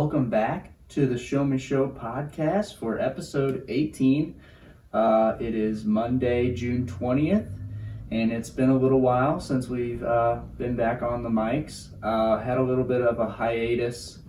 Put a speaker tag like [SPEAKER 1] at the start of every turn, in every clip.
[SPEAKER 1] Welcome back to the Show Me Show podcast for episode 18. Uh, it is Monday, June 20th, and it's been a little while since we've uh, been back on the mics. Uh, had a little bit of a hiatus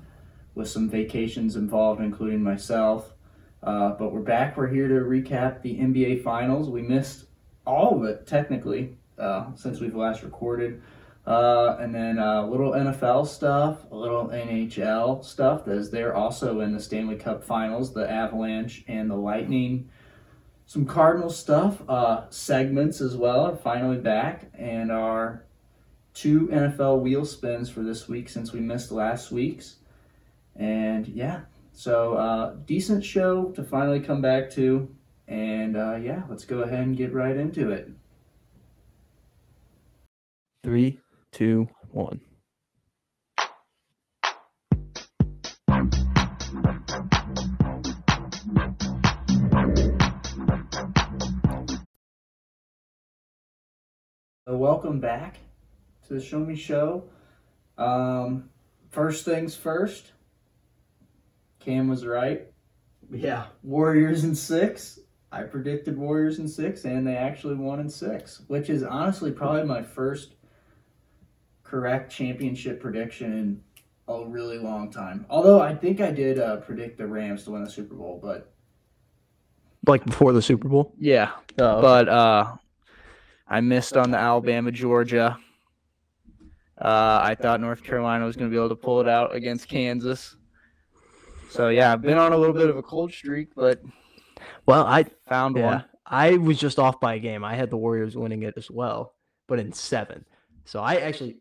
[SPEAKER 1] with some vacations involved, including myself. Uh, but we're back. We're here to recap the NBA Finals. We missed all of it, technically, uh, since we've last recorded. Uh, and then a little NFL stuff, a little NHL stuff, as they're also in the Stanley Cup Finals, the Avalanche and the Lightning. Some Cardinal stuff, uh, segments as well are finally back, and our two NFL wheel spins for this week since we missed last week's. And yeah, so uh, decent show to finally come back to. And uh, yeah, let's go ahead and get right into it.
[SPEAKER 2] Three, two, one.
[SPEAKER 1] Welcome back to the Show Me Show. Um, first things first, Cam was right. Yeah, Warriors in six. I predicted Warriors in six, and they actually won in six, which is honestly probably my first correct championship prediction in a really long time. Although I think I did uh, predict the Rams to win the Super Bowl, but
[SPEAKER 2] Like before the Super Bowl?
[SPEAKER 3] Yeah,
[SPEAKER 2] Oh,
[SPEAKER 3] but uh, I missed on the Alabama Georgia. Uh, I thought North Carolina was going to be able to pull it out against Kansas. So yeah, I've been on a little bit of a cold streak, but
[SPEAKER 2] well, I
[SPEAKER 3] found
[SPEAKER 2] yeah,
[SPEAKER 3] one.
[SPEAKER 2] I was just off by a game. I had the Warriors winning it as well, but in seven. So I actually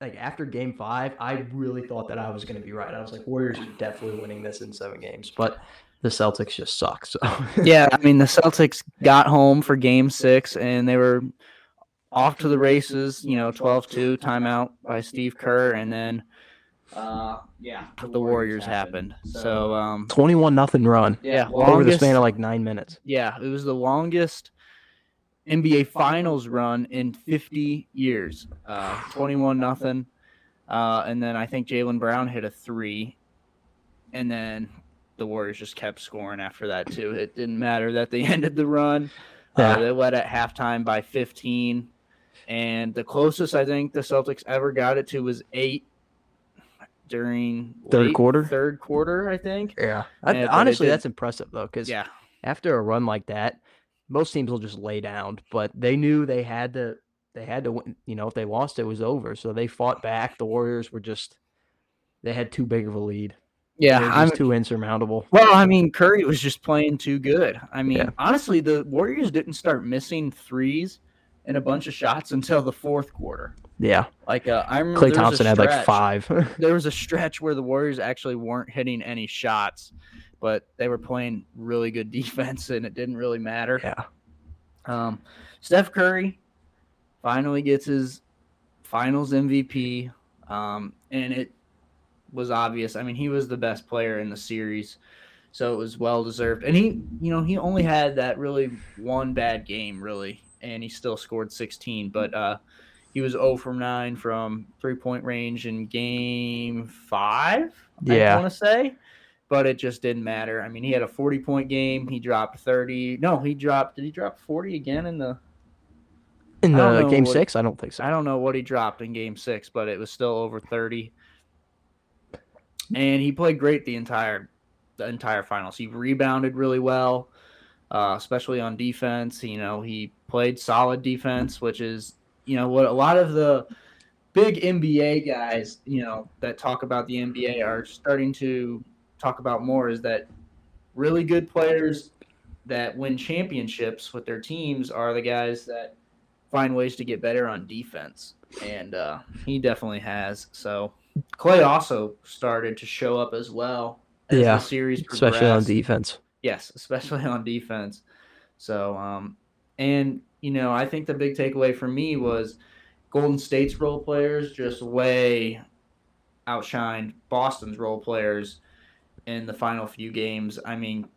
[SPEAKER 2] like after game five, I really thought that I was going to be right. I was like, Warriors are definitely winning this in seven games, but the Celtics just suck. So
[SPEAKER 3] Yeah, I mean the Celtics got home for Game Six, and they were off to the races. You know, 12-2 timeout by Steve Kerr, and then uh, yeah, the Warriors happened. So um,
[SPEAKER 2] twenty-one nothing run
[SPEAKER 3] yeah,
[SPEAKER 2] over the span of like nine minutes.
[SPEAKER 3] Yeah, it was the longest NBA Finals run in 50 years. Uh, 21 nothing, uh, and then I think Jaylen Brown hit a three, and then the Warriors just kept scoring after that too. It didn't matter that they ended the run.
[SPEAKER 2] Yeah.
[SPEAKER 3] Uh, they led at halftime by 15, and the closest I think the Celtics ever got it to was eight during
[SPEAKER 2] Third
[SPEAKER 3] late
[SPEAKER 2] quarter?
[SPEAKER 3] Third quarter, I think.
[SPEAKER 2] Yeah,
[SPEAKER 3] it
[SPEAKER 2] honestly, that's impressive though, because
[SPEAKER 3] Yeah.
[SPEAKER 2] after a run like that, most teams will just lay down. But they knew they had to. They had to win. You know, if they lost, it was over. So they fought back. The Warriors were just. They had too big of a lead.
[SPEAKER 3] Yeah, I'm
[SPEAKER 2] too insurmountable.
[SPEAKER 3] Well, I mean, Curry was just playing too good. I mean,
[SPEAKER 2] Yeah.
[SPEAKER 3] honestly, the Warriors didn't start missing threes and a bunch of shots until the fourth quarter.
[SPEAKER 2] Yeah,
[SPEAKER 3] Like, uh, I remember
[SPEAKER 2] Clay
[SPEAKER 3] there was a
[SPEAKER 2] Thompson had like five.
[SPEAKER 3] There was a stretch where the Warriors actually weren't hitting any shots, but they were playing really good defense, and it didn't really matter.
[SPEAKER 2] yeah,
[SPEAKER 3] Um, Steph Curry finally gets his finals MVP, um, and it was obvious. I mean, he was the best player in the series, so it was well deserved. And he, you know, he only had that really one bad game, really, and he still scored 16. But uh, he was 0 from 9 from three point range in game five.
[SPEAKER 2] Yeah.
[SPEAKER 3] I want to say. But it just didn't matter. I mean, he had a 40 point game. He dropped 30. No, he dropped. Did he drop 40 again in the?
[SPEAKER 2] in the game
[SPEAKER 3] what-
[SPEAKER 2] six, I don't think so.
[SPEAKER 3] I don't know what he dropped in game six, but it was still over 30. And he played great the entire the entire finals. He rebounded really well, uh, especially on defense. You know, he played solid defense, which is you know what a lot of the big NBA guys, you know, that talk about the NBA are starting to talk about more is that really good players that win championships with their teams are the guys that find ways to get better on defense. And uh, he definitely has. So Clay also started to show up as well as
[SPEAKER 2] Yeah,
[SPEAKER 3] the series
[SPEAKER 2] especially on defense.
[SPEAKER 3] Yes, especially on defense. So, um, and you know, I think the big takeaway for me was Golden State's role players just way outshined Boston's role players in the final few games. I mean,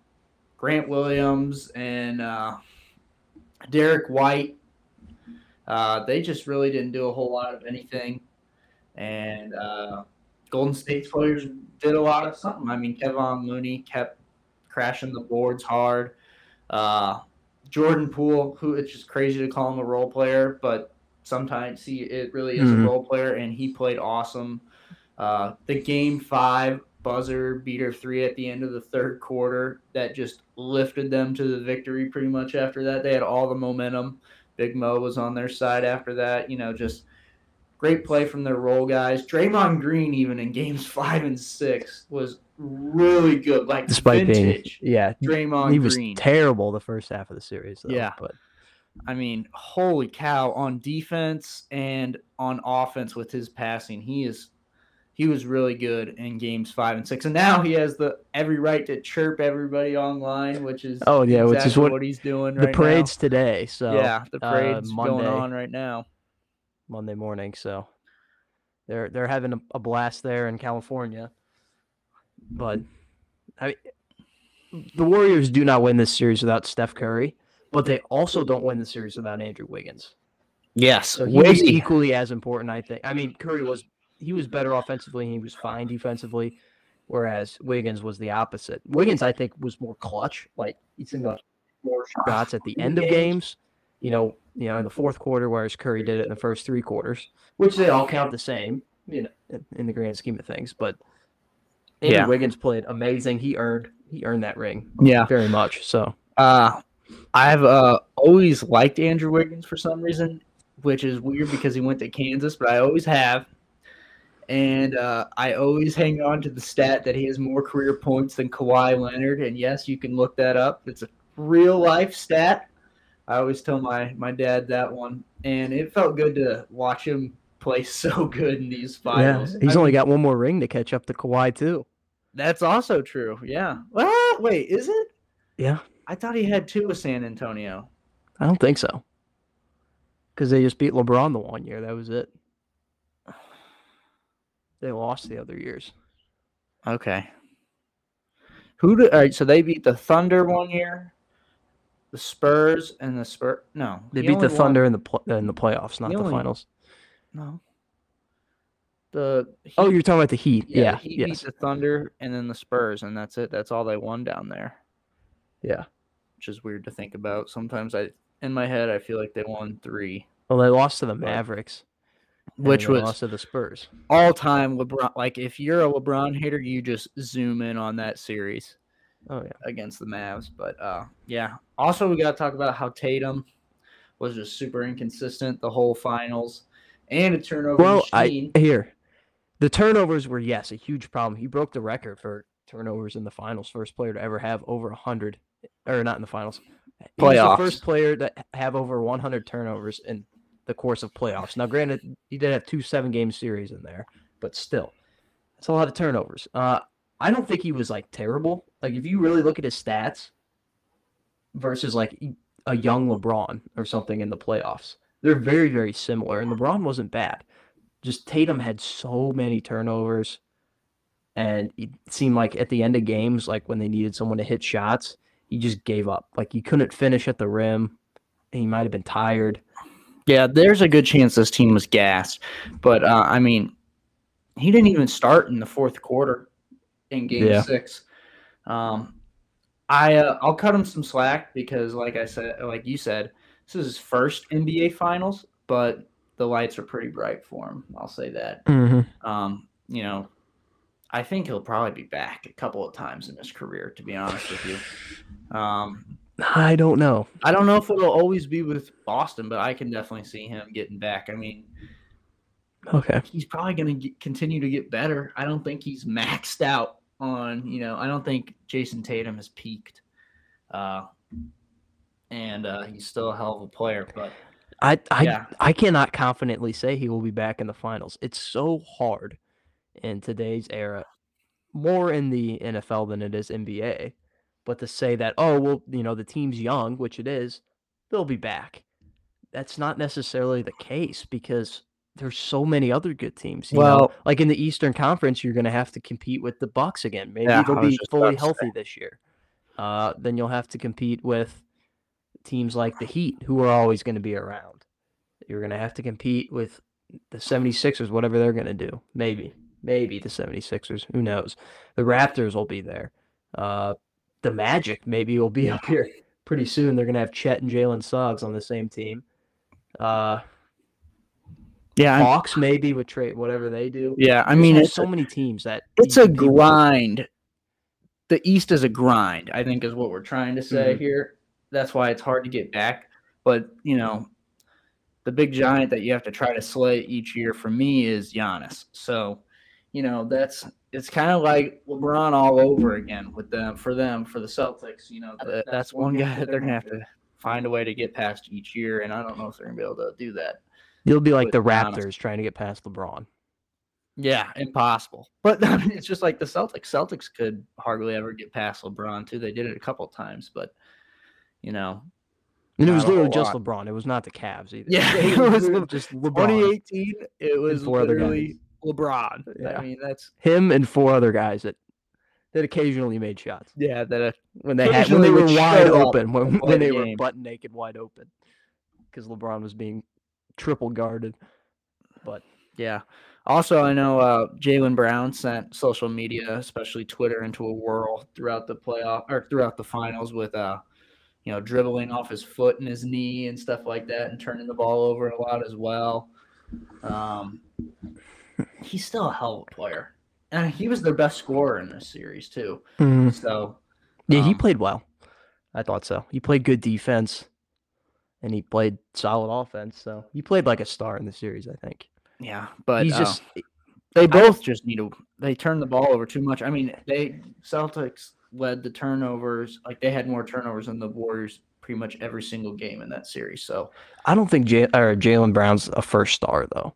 [SPEAKER 3] Grant Williams and uh, Derrick White, uh, they just really didn't do a whole lot of anything. And uh, Golden State's players did a lot of something. I mean, Kevon Looney kept crashing the boards hard. Uh, Jordan Poole, who it's just crazy to call him a role player, but sometimes he it really is
[SPEAKER 2] Mhm.
[SPEAKER 3] a role player, and he played awesome. Uh, the game five buzzer beater three at the end of the third quarter that just lifted them to the victory pretty much after that. They had all the momentum. Big Mo was on their side after that. You know, just great play from their role guys. Draymond Green, even in games five and six, was really good. Like
[SPEAKER 2] Despite
[SPEAKER 3] vintage
[SPEAKER 2] being, yeah,
[SPEAKER 3] Draymond
[SPEAKER 2] he was
[SPEAKER 3] Green.
[SPEAKER 2] terrible the first half of the series. Though,
[SPEAKER 3] Yeah.
[SPEAKER 2] but
[SPEAKER 3] I mean, holy cow! On defense and on offense with his passing, he is he was really good in games five and six, and now he has the every right to chirp everybody online, which is
[SPEAKER 2] oh yeah, which is
[SPEAKER 3] exactly
[SPEAKER 2] what,
[SPEAKER 3] he's doing
[SPEAKER 2] the
[SPEAKER 3] right
[SPEAKER 2] parade's today. So.
[SPEAKER 3] Yeah, the
[SPEAKER 2] uh,
[SPEAKER 3] parade's going on right now.
[SPEAKER 2] Monday morning. So they're they're having a, a blast there in California. But I mean, the Warriors do not win this series without Steph Curry, but they also don't win the series without Andrew Wiggins.
[SPEAKER 3] Yes,
[SPEAKER 2] So he was equally as important, I think. I mean, Curry was he was better offensively and he was fine defensively, whereas Wiggins was the opposite. Wiggins, I think, was more clutch. Like he's in the more shots at the end of games. You know, you know, in the fourth quarter, whereas Curry did it in the first three quarters, which they all count the same, you know, in- the grand scheme of things. But Andrew
[SPEAKER 3] Yeah.
[SPEAKER 2] Wiggins played amazing. He earned he earned that ring
[SPEAKER 3] Yeah,
[SPEAKER 2] very much. So
[SPEAKER 3] Uh, I've uh, always liked Andrew Wiggins for some reason, which is weird because he went to Kansas, but I always have. And uh, I always hang on to the stat that he has more career points than Kawhi Leonard. And yes, you can look that up. It's a real life stat. I always tell my, my dad that one. And it felt good to watch him play so good in these finals.
[SPEAKER 2] yeah, he's
[SPEAKER 3] I
[SPEAKER 2] only
[SPEAKER 3] mean,
[SPEAKER 2] got one more ring to catch up to Kawhi too.
[SPEAKER 3] That's also true. Yeah. Well, wait, is it?
[SPEAKER 2] Yeah,
[SPEAKER 3] I thought he had two with San Antonio.
[SPEAKER 2] I don't think so. Because they just beat LeBron the one year. That was it. They lost the other years.
[SPEAKER 3] Okay. Who do? All right, so they beat the Thunder one year, the Spurs, and the Spur. No,
[SPEAKER 2] They
[SPEAKER 3] he
[SPEAKER 2] beat the Thunder in the pl- in the playoffs, not
[SPEAKER 3] He
[SPEAKER 2] the
[SPEAKER 3] only-
[SPEAKER 2] finals.
[SPEAKER 3] No. The
[SPEAKER 2] Oh, you're talking about the Heat.
[SPEAKER 3] yeah,
[SPEAKER 2] Yeah.
[SPEAKER 3] the Heat
[SPEAKER 2] yes.
[SPEAKER 3] beat the Thunder and then the Spurs, and that's it. That's all they won down there,
[SPEAKER 2] Yeah.
[SPEAKER 3] which is weird to think about. Sometimes I, in my head, I feel like they won three,
[SPEAKER 2] Well, they lost to the Mavericks,
[SPEAKER 3] which was
[SPEAKER 2] lost to the Spurs.
[SPEAKER 3] all time LeBron. Like if you're a LeBron hater, you just zoom in on that series.
[SPEAKER 2] Oh yeah.
[SPEAKER 3] against the Mavs. But uh, yeah. Also, we got to talk about how Tatum was just super inconsistent the whole finals, and a turnover
[SPEAKER 2] Well,
[SPEAKER 3] machine.
[SPEAKER 2] I here, the turnovers were yes a huge problem. He broke the record for turnovers in the finals. First player to ever have over hundred, or not in the finals. He was the first player to have over 100 turnovers in the course of playoffs. Now, granted, he did have two seven game series in there, but still, that's a lot of turnovers. Uh, I don't think he was like terrible. Like if you really look at his stats versus like a young LeBron or something in the playoffs, they're very very similar. And LeBron wasn't bad. Just Tatum had so many turnovers, and it seemed like at the end of games, like when they needed someone to hit shots, he just gave up. Like he couldn't finish at the rim. And he might have been tired.
[SPEAKER 3] Yeah, there's a good chance this team was gassed, but uh, I mean, he didn't even start in the fourth quarter in Game
[SPEAKER 2] Yeah.
[SPEAKER 3] Six. Um, I uh, I'll cut him some slack because, like I said, like you said, this is his first NBA Finals, but the lights are pretty bright for him. I'll say that.
[SPEAKER 2] Mm-hmm.
[SPEAKER 3] Um, you know, I think he'll probably be back a couple of times in his career, to be honest with you. Um,
[SPEAKER 2] I don't know.
[SPEAKER 3] I don't know if it'll always be with Boston, but I can definitely see him getting back. I mean,
[SPEAKER 2] Okay.
[SPEAKER 3] he's probably going to continue to get better. I don't think he's maxed out on, you know, I don't think Jayson Tatum has peaked. Uh, and uh, he's still a hell of a player, but
[SPEAKER 2] I I
[SPEAKER 3] Yeah.
[SPEAKER 2] I cannot confidently say he will be back in the finals. It's so hard in today's era, more in the NFL than it is NBA. But to say that, oh well, you know, the team's young, which it is, they'll be back. That's not necessarily the case because there's so many other good teams. You know?
[SPEAKER 3] Well-
[SPEAKER 2] like in the Eastern Conference, you're going to have to compete with the Bucks again. Maybe
[SPEAKER 3] Yeah,
[SPEAKER 2] they'll be fully healthy this year. Uh, then you'll have to compete with teams like the Heat, who are always going to be around. You're going to have to compete with the 76ers, whatever they're going to do. Maybe. maybe the 76ers. Who knows? The Raptors will be there. Uh, the Magic maybe will be up here pretty soon. They're gonna have Chet and Jalen Suggs on the same team. Uh,
[SPEAKER 3] Yeah, I'm-
[SPEAKER 2] Hawks maybe with trade whatever they do.
[SPEAKER 3] yeah. I
[SPEAKER 2] There's
[SPEAKER 3] mean,
[SPEAKER 2] just
[SPEAKER 3] it's
[SPEAKER 2] so
[SPEAKER 3] a,
[SPEAKER 2] many teams that
[SPEAKER 3] it's a
[SPEAKER 2] compete with.
[SPEAKER 3] grind. The East is a grind. I think is what we're trying to say
[SPEAKER 2] Mhm.
[SPEAKER 3] here. That's why it's hard to get back. But you know, the big giant that you have to try to slay each year for me is Giannis. So, you know, that's it's kind of like LeBron all over again with them for them for the Celtics. You know, that, that's one guy that they're gonna have to find a way to get past each year, and I don't know if they're gonna be able to do that.
[SPEAKER 2] You'll be like
[SPEAKER 3] with
[SPEAKER 2] the
[SPEAKER 3] Giannis.
[SPEAKER 2] Raptors trying to get past LeBron.
[SPEAKER 3] Yeah, impossible. But I mean, it's just like the Celtics. Celtics could hardly ever get past LeBron too. They did it a couple times, but you know,
[SPEAKER 2] And it was
[SPEAKER 3] Not a whole
[SPEAKER 2] literally just
[SPEAKER 3] lot.
[SPEAKER 2] LeBron. It was not the Cavs either.
[SPEAKER 3] Yeah,
[SPEAKER 2] it
[SPEAKER 3] it
[SPEAKER 2] was
[SPEAKER 3] was
[SPEAKER 2] literally
[SPEAKER 3] Le-
[SPEAKER 2] just LeBron.
[SPEAKER 3] 2018, it was
[SPEAKER 2] four other
[SPEAKER 3] literally LeBron.
[SPEAKER 2] Yeah.
[SPEAKER 3] I mean, that's
[SPEAKER 2] Him and four other guys that that occasionally made shots
[SPEAKER 3] yeah, that uh,
[SPEAKER 2] when they had when they were wide open when, when
[SPEAKER 3] the
[SPEAKER 2] they were butt naked wide open because LeBron was being triple guarded.
[SPEAKER 3] But yeah. Also, I know uh, Jaylen Brown sent social media, especially Twitter, into a whirl throughout the playoff or throughout the finals with uh, you know, dribbling off his foot and his knee and stuff like that, and turning the ball over a lot as well. Um, he's still a hell of a player, and he was their best scorer in this series too. So
[SPEAKER 2] Yeah, he
[SPEAKER 3] Um,
[SPEAKER 2] played well. I thought so. He played good defense, and he played solid offense. So he played like a star in the series. I think
[SPEAKER 3] yeah, but
[SPEAKER 2] he's
[SPEAKER 3] uh,
[SPEAKER 2] just
[SPEAKER 3] They both just need to. They turn the ball over too much. I mean, they Celtics led the turnovers. Like they had more turnovers than the Warriors pretty much every single game in that series. So
[SPEAKER 2] I don't think J- Jaylen Brown's a first star though.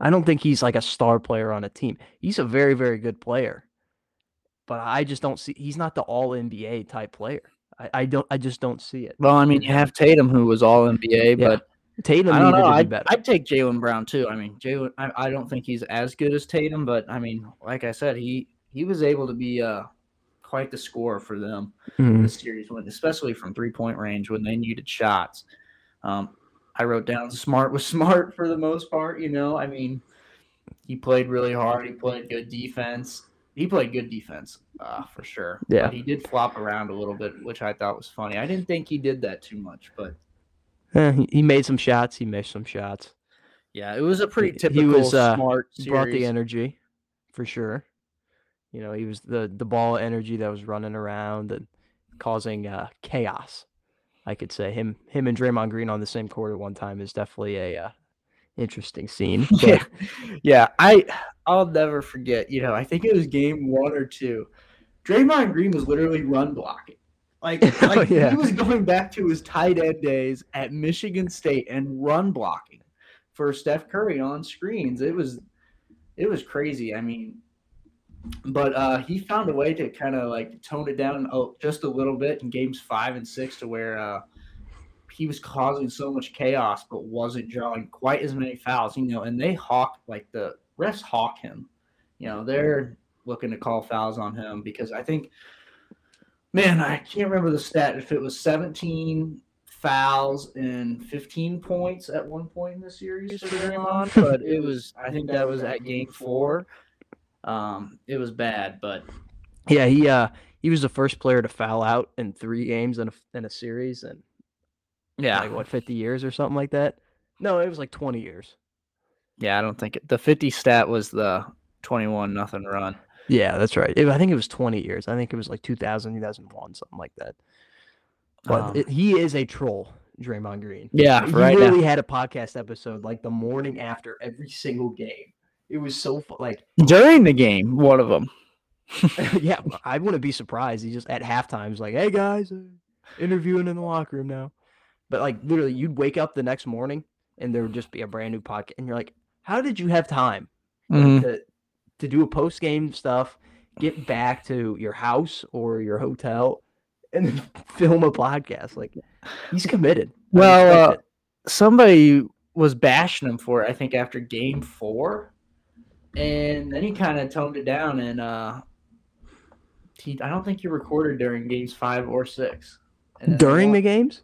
[SPEAKER 2] I don't think he's like a star player on a team. He's a very very good player, but I just don't see. He's not the All NBA type player. I, I don't. I just don't see it.
[SPEAKER 3] well, I mean, you have Tatum who was All NBA,
[SPEAKER 2] Yeah,
[SPEAKER 3] but
[SPEAKER 2] Tatum
[SPEAKER 3] I don't
[SPEAKER 2] needed
[SPEAKER 3] know.
[SPEAKER 2] to be
[SPEAKER 3] I'd,
[SPEAKER 2] better.
[SPEAKER 3] I'd take Jaylen Brown too. I mean, Jaylen. I, I don't think he's as good as Tatum, but I mean, like I said, he he was able to be uh quite the scorer for them.
[SPEAKER 2] Mhm.
[SPEAKER 3] the series when especially from three point range when they needed shots. Um, I wrote down smart was smart for the most part, you know. I mean, he played really hard, he played good defense. He played good defense, uh, for sure.
[SPEAKER 2] Yeah.
[SPEAKER 3] But he did flop around a little bit, which I thought was funny. I didn't think he did that too much, but
[SPEAKER 2] Eh, he, made some shots. He missed some shots.
[SPEAKER 3] yeah, it was a pretty
[SPEAKER 2] He- he
[SPEAKER 3] typical
[SPEAKER 2] was, uh,
[SPEAKER 3] smart
[SPEAKER 2] He brought the energy, for sure. You know, he was the the ball energy that was running around and causing uh, chaos. I could say him him and Draymond Green on the same court at one time is definitely a uh, interesting scene. but-
[SPEAKER 3] yeah, yeah. I I'll never forget. You know, I think it was game one or two. Draymond Green was literally run blocking. Like,
[SPEAKER 2] Oh,
[SPEAKER 3] like
[SPEAKER 2] yeah.
[SPEAKER 3] he was going back to his tight end days at Michigan State and run blocking for Steph Curry on screens. It was it was crazy. I mean, but uh, he found a way to kind of like tone it down oh, just a little bit in games five and six to where uh, he was causing so much chaos, but wasn't drawing quite as many fouls. You know, and they hawk like the refs hawk him. You know, they're looking to call fouls on him because I think, man, I can't remember the stat if it was 17 fouls and 15 points at one point in the series for Draymond, but it was I think that was at game four. Um, it was bad, but
[SPEAKER 2] yeah, he uh he was the first player to foul out in three games in a in a series and
[SPEAKER 3] yeah,
[SPEAKER 2] like what fifty years or something like that. No, it was like twenty years.
[SPEAKER 3] yeah, I don't think it, the 50 stat was the 21 nothing run.
[SPEAKER 2] Yeah, that's right. It- I think it was 20 years. I think it was like 2000, 2001, something like that. But
[SPEAKER 3] Um,
[SPEAKER 2] it, he is a troll, Draymond Green.
[SPEAKER 3] Yeah,
[SPEAKER 2] he
[SPEAKER 3] right now.
[SPEAKER 2] literally had a podcast episode like the morning after every single game. It was so fu- like,
[SPEAKER 3] During the game, one of them.
[SPEAKER 2] yeah, I wouldn't be surprised. He just at halftime was like, "Hey guys, uh, interviewing in the locker room now." But like literally, you'd wake up the next morning and there would just be a brand new podcast, and you're like, "How did you have time
[SPEAKER 3] Mhm.
[SPEAKER 2] to to do a post game stuff, get back to your house or your hotel, and film a podcast?" Like he's committed.
[SPEAKER 3] Well, uh, somebody was bashing him for it, I think after game four. And then he kind of toned it down and uh he I don't think he recorded during games five or six.
[SPEAKER 2] During the games.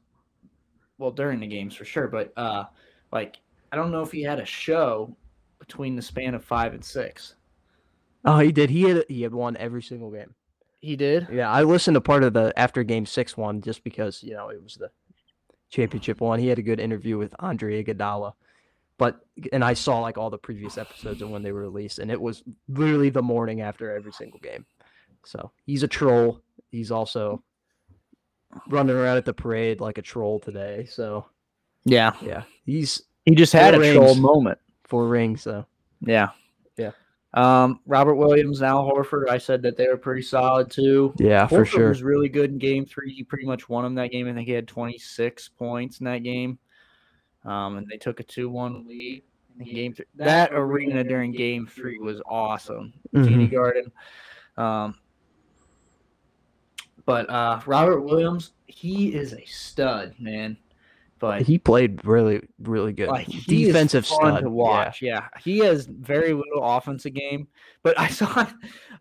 [SPEAKER 3] well during the games for sure, but uh like I don't know if he had a show between the span of five and six.
[SPEAKER 2] Oh, he did. He had he had won every single game.
[SPEAKER 3] He did.
[SPEAKER 2] Yeah, I listened to part of the after game six one just because you know it was the championship one. He had a good interview with Andre Iguodala, but and I saw like all the previous episodes and when they were released, and it was literally the morning after every single game. So he's a troll. He's also running around at the parade like a troll today. So
[SPEAKER 3] Yeah.
[SPEAKER 2] yeah, he's
[SPEAKER 3] He just had a troll moment.
[SPEAKER 2] four rings. So
[SPEAKER 3] Yeah.
[SPEAKER 2] Yeah.
[SPEAKER 3] Um, Robert Williams, Al Horford. I said that they were pretty solid too.
[SPEAKER 2] yeah, for sure.
[SPEAKER 3] was really good in game three. He pretty much won him that game. I think he had 26 points in that game. Um, and they took a 2 1 lead in game three. That arena during game three was awesome. TD
[SPEAKER 2] Mhm.
[SPEAKER 3] Garden. Um, but uh, Robert Williams, he is a stud, man. But
[SPEAKER 2] He played really, really good.
[SPEAKER 3] like he is
[SPEAKER 2] Defensive
[SPEAKER 3] fun
[SPEAKER 2] stud
[SPEAKER 3] to
[SPEAKER 2] yeah.
[SPEAKER 3] watch. Yeah. he has very little offensive game, but I saw,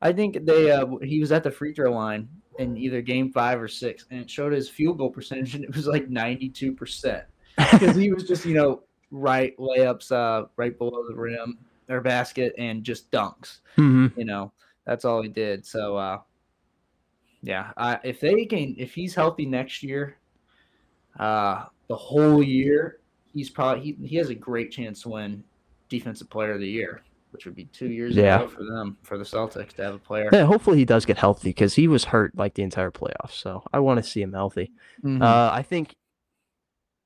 [SPEAKER 3] I think they uh, he was at the free throw line in either game five or six, and it showed his field goal percentage, and it was like ninety two percent because he was just you know right layups uh right below the rim or basket and just dunks.
[SPEAKER 2] Mhm.
[SPEAKER 3] You know that's all he did. So uh, yeah, uh, if they can, if he's healthy next year, uh, the whole year, he's probably he, he has a great chance to win Defensive Player of the Year, which would be two years
[SPEAKER 2] Yeah.
[SPEAKER 3] ago for them for the Celtics to have a player.
[SPEAKER 2] Yeah, hopefully he does get healthy because he was hurt like the entire playoffs. So I want to see him healthy.
[SPEAKER 3] Mhm.
[SPEAKER 2] Uh, I think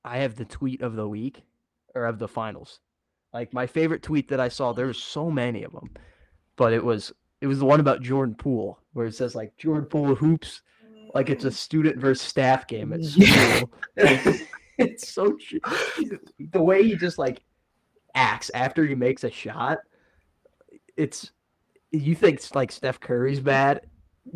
[SPEAKER 2] I have the tweet of the week or of the finals. Like my favorite tweet that I saw, there was so many of them, but it was it was the one about Jordan Poole where it says like Jordan Poole hoops like it's a student versus staff game at school. it's so ch- the way he just like acts after he makes a shot. It's you think it's like Steph Curry's bad.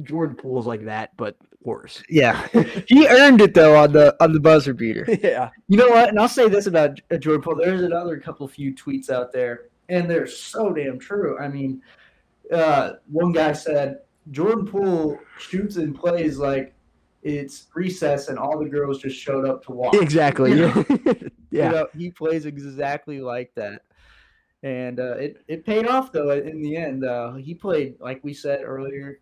[SPEAKER 2] Jordan Poole's like that, but worse.
[SPEAKER 3] yeah, he earned it though on the on the buzzer beater.
[SPEAKER 2] yeah.
[SPEAKER 3] You know what? And I'll say this about Jordan Poole. There's another couple few tweets out there, and they're so damn true. I mean, uh, one guy said Jordan Poole shoots and plays like it's recess, and all the girls just showed up to watch.
[SPEAKER 2] Exactly.
[SPEAKER 3] You
[SPEAKER 2] Yeah.
[SPEAKER 3] You know, he plays exactly like that. And uh, it, it paid off, though, in the end. Uh, he played, like we said earlier,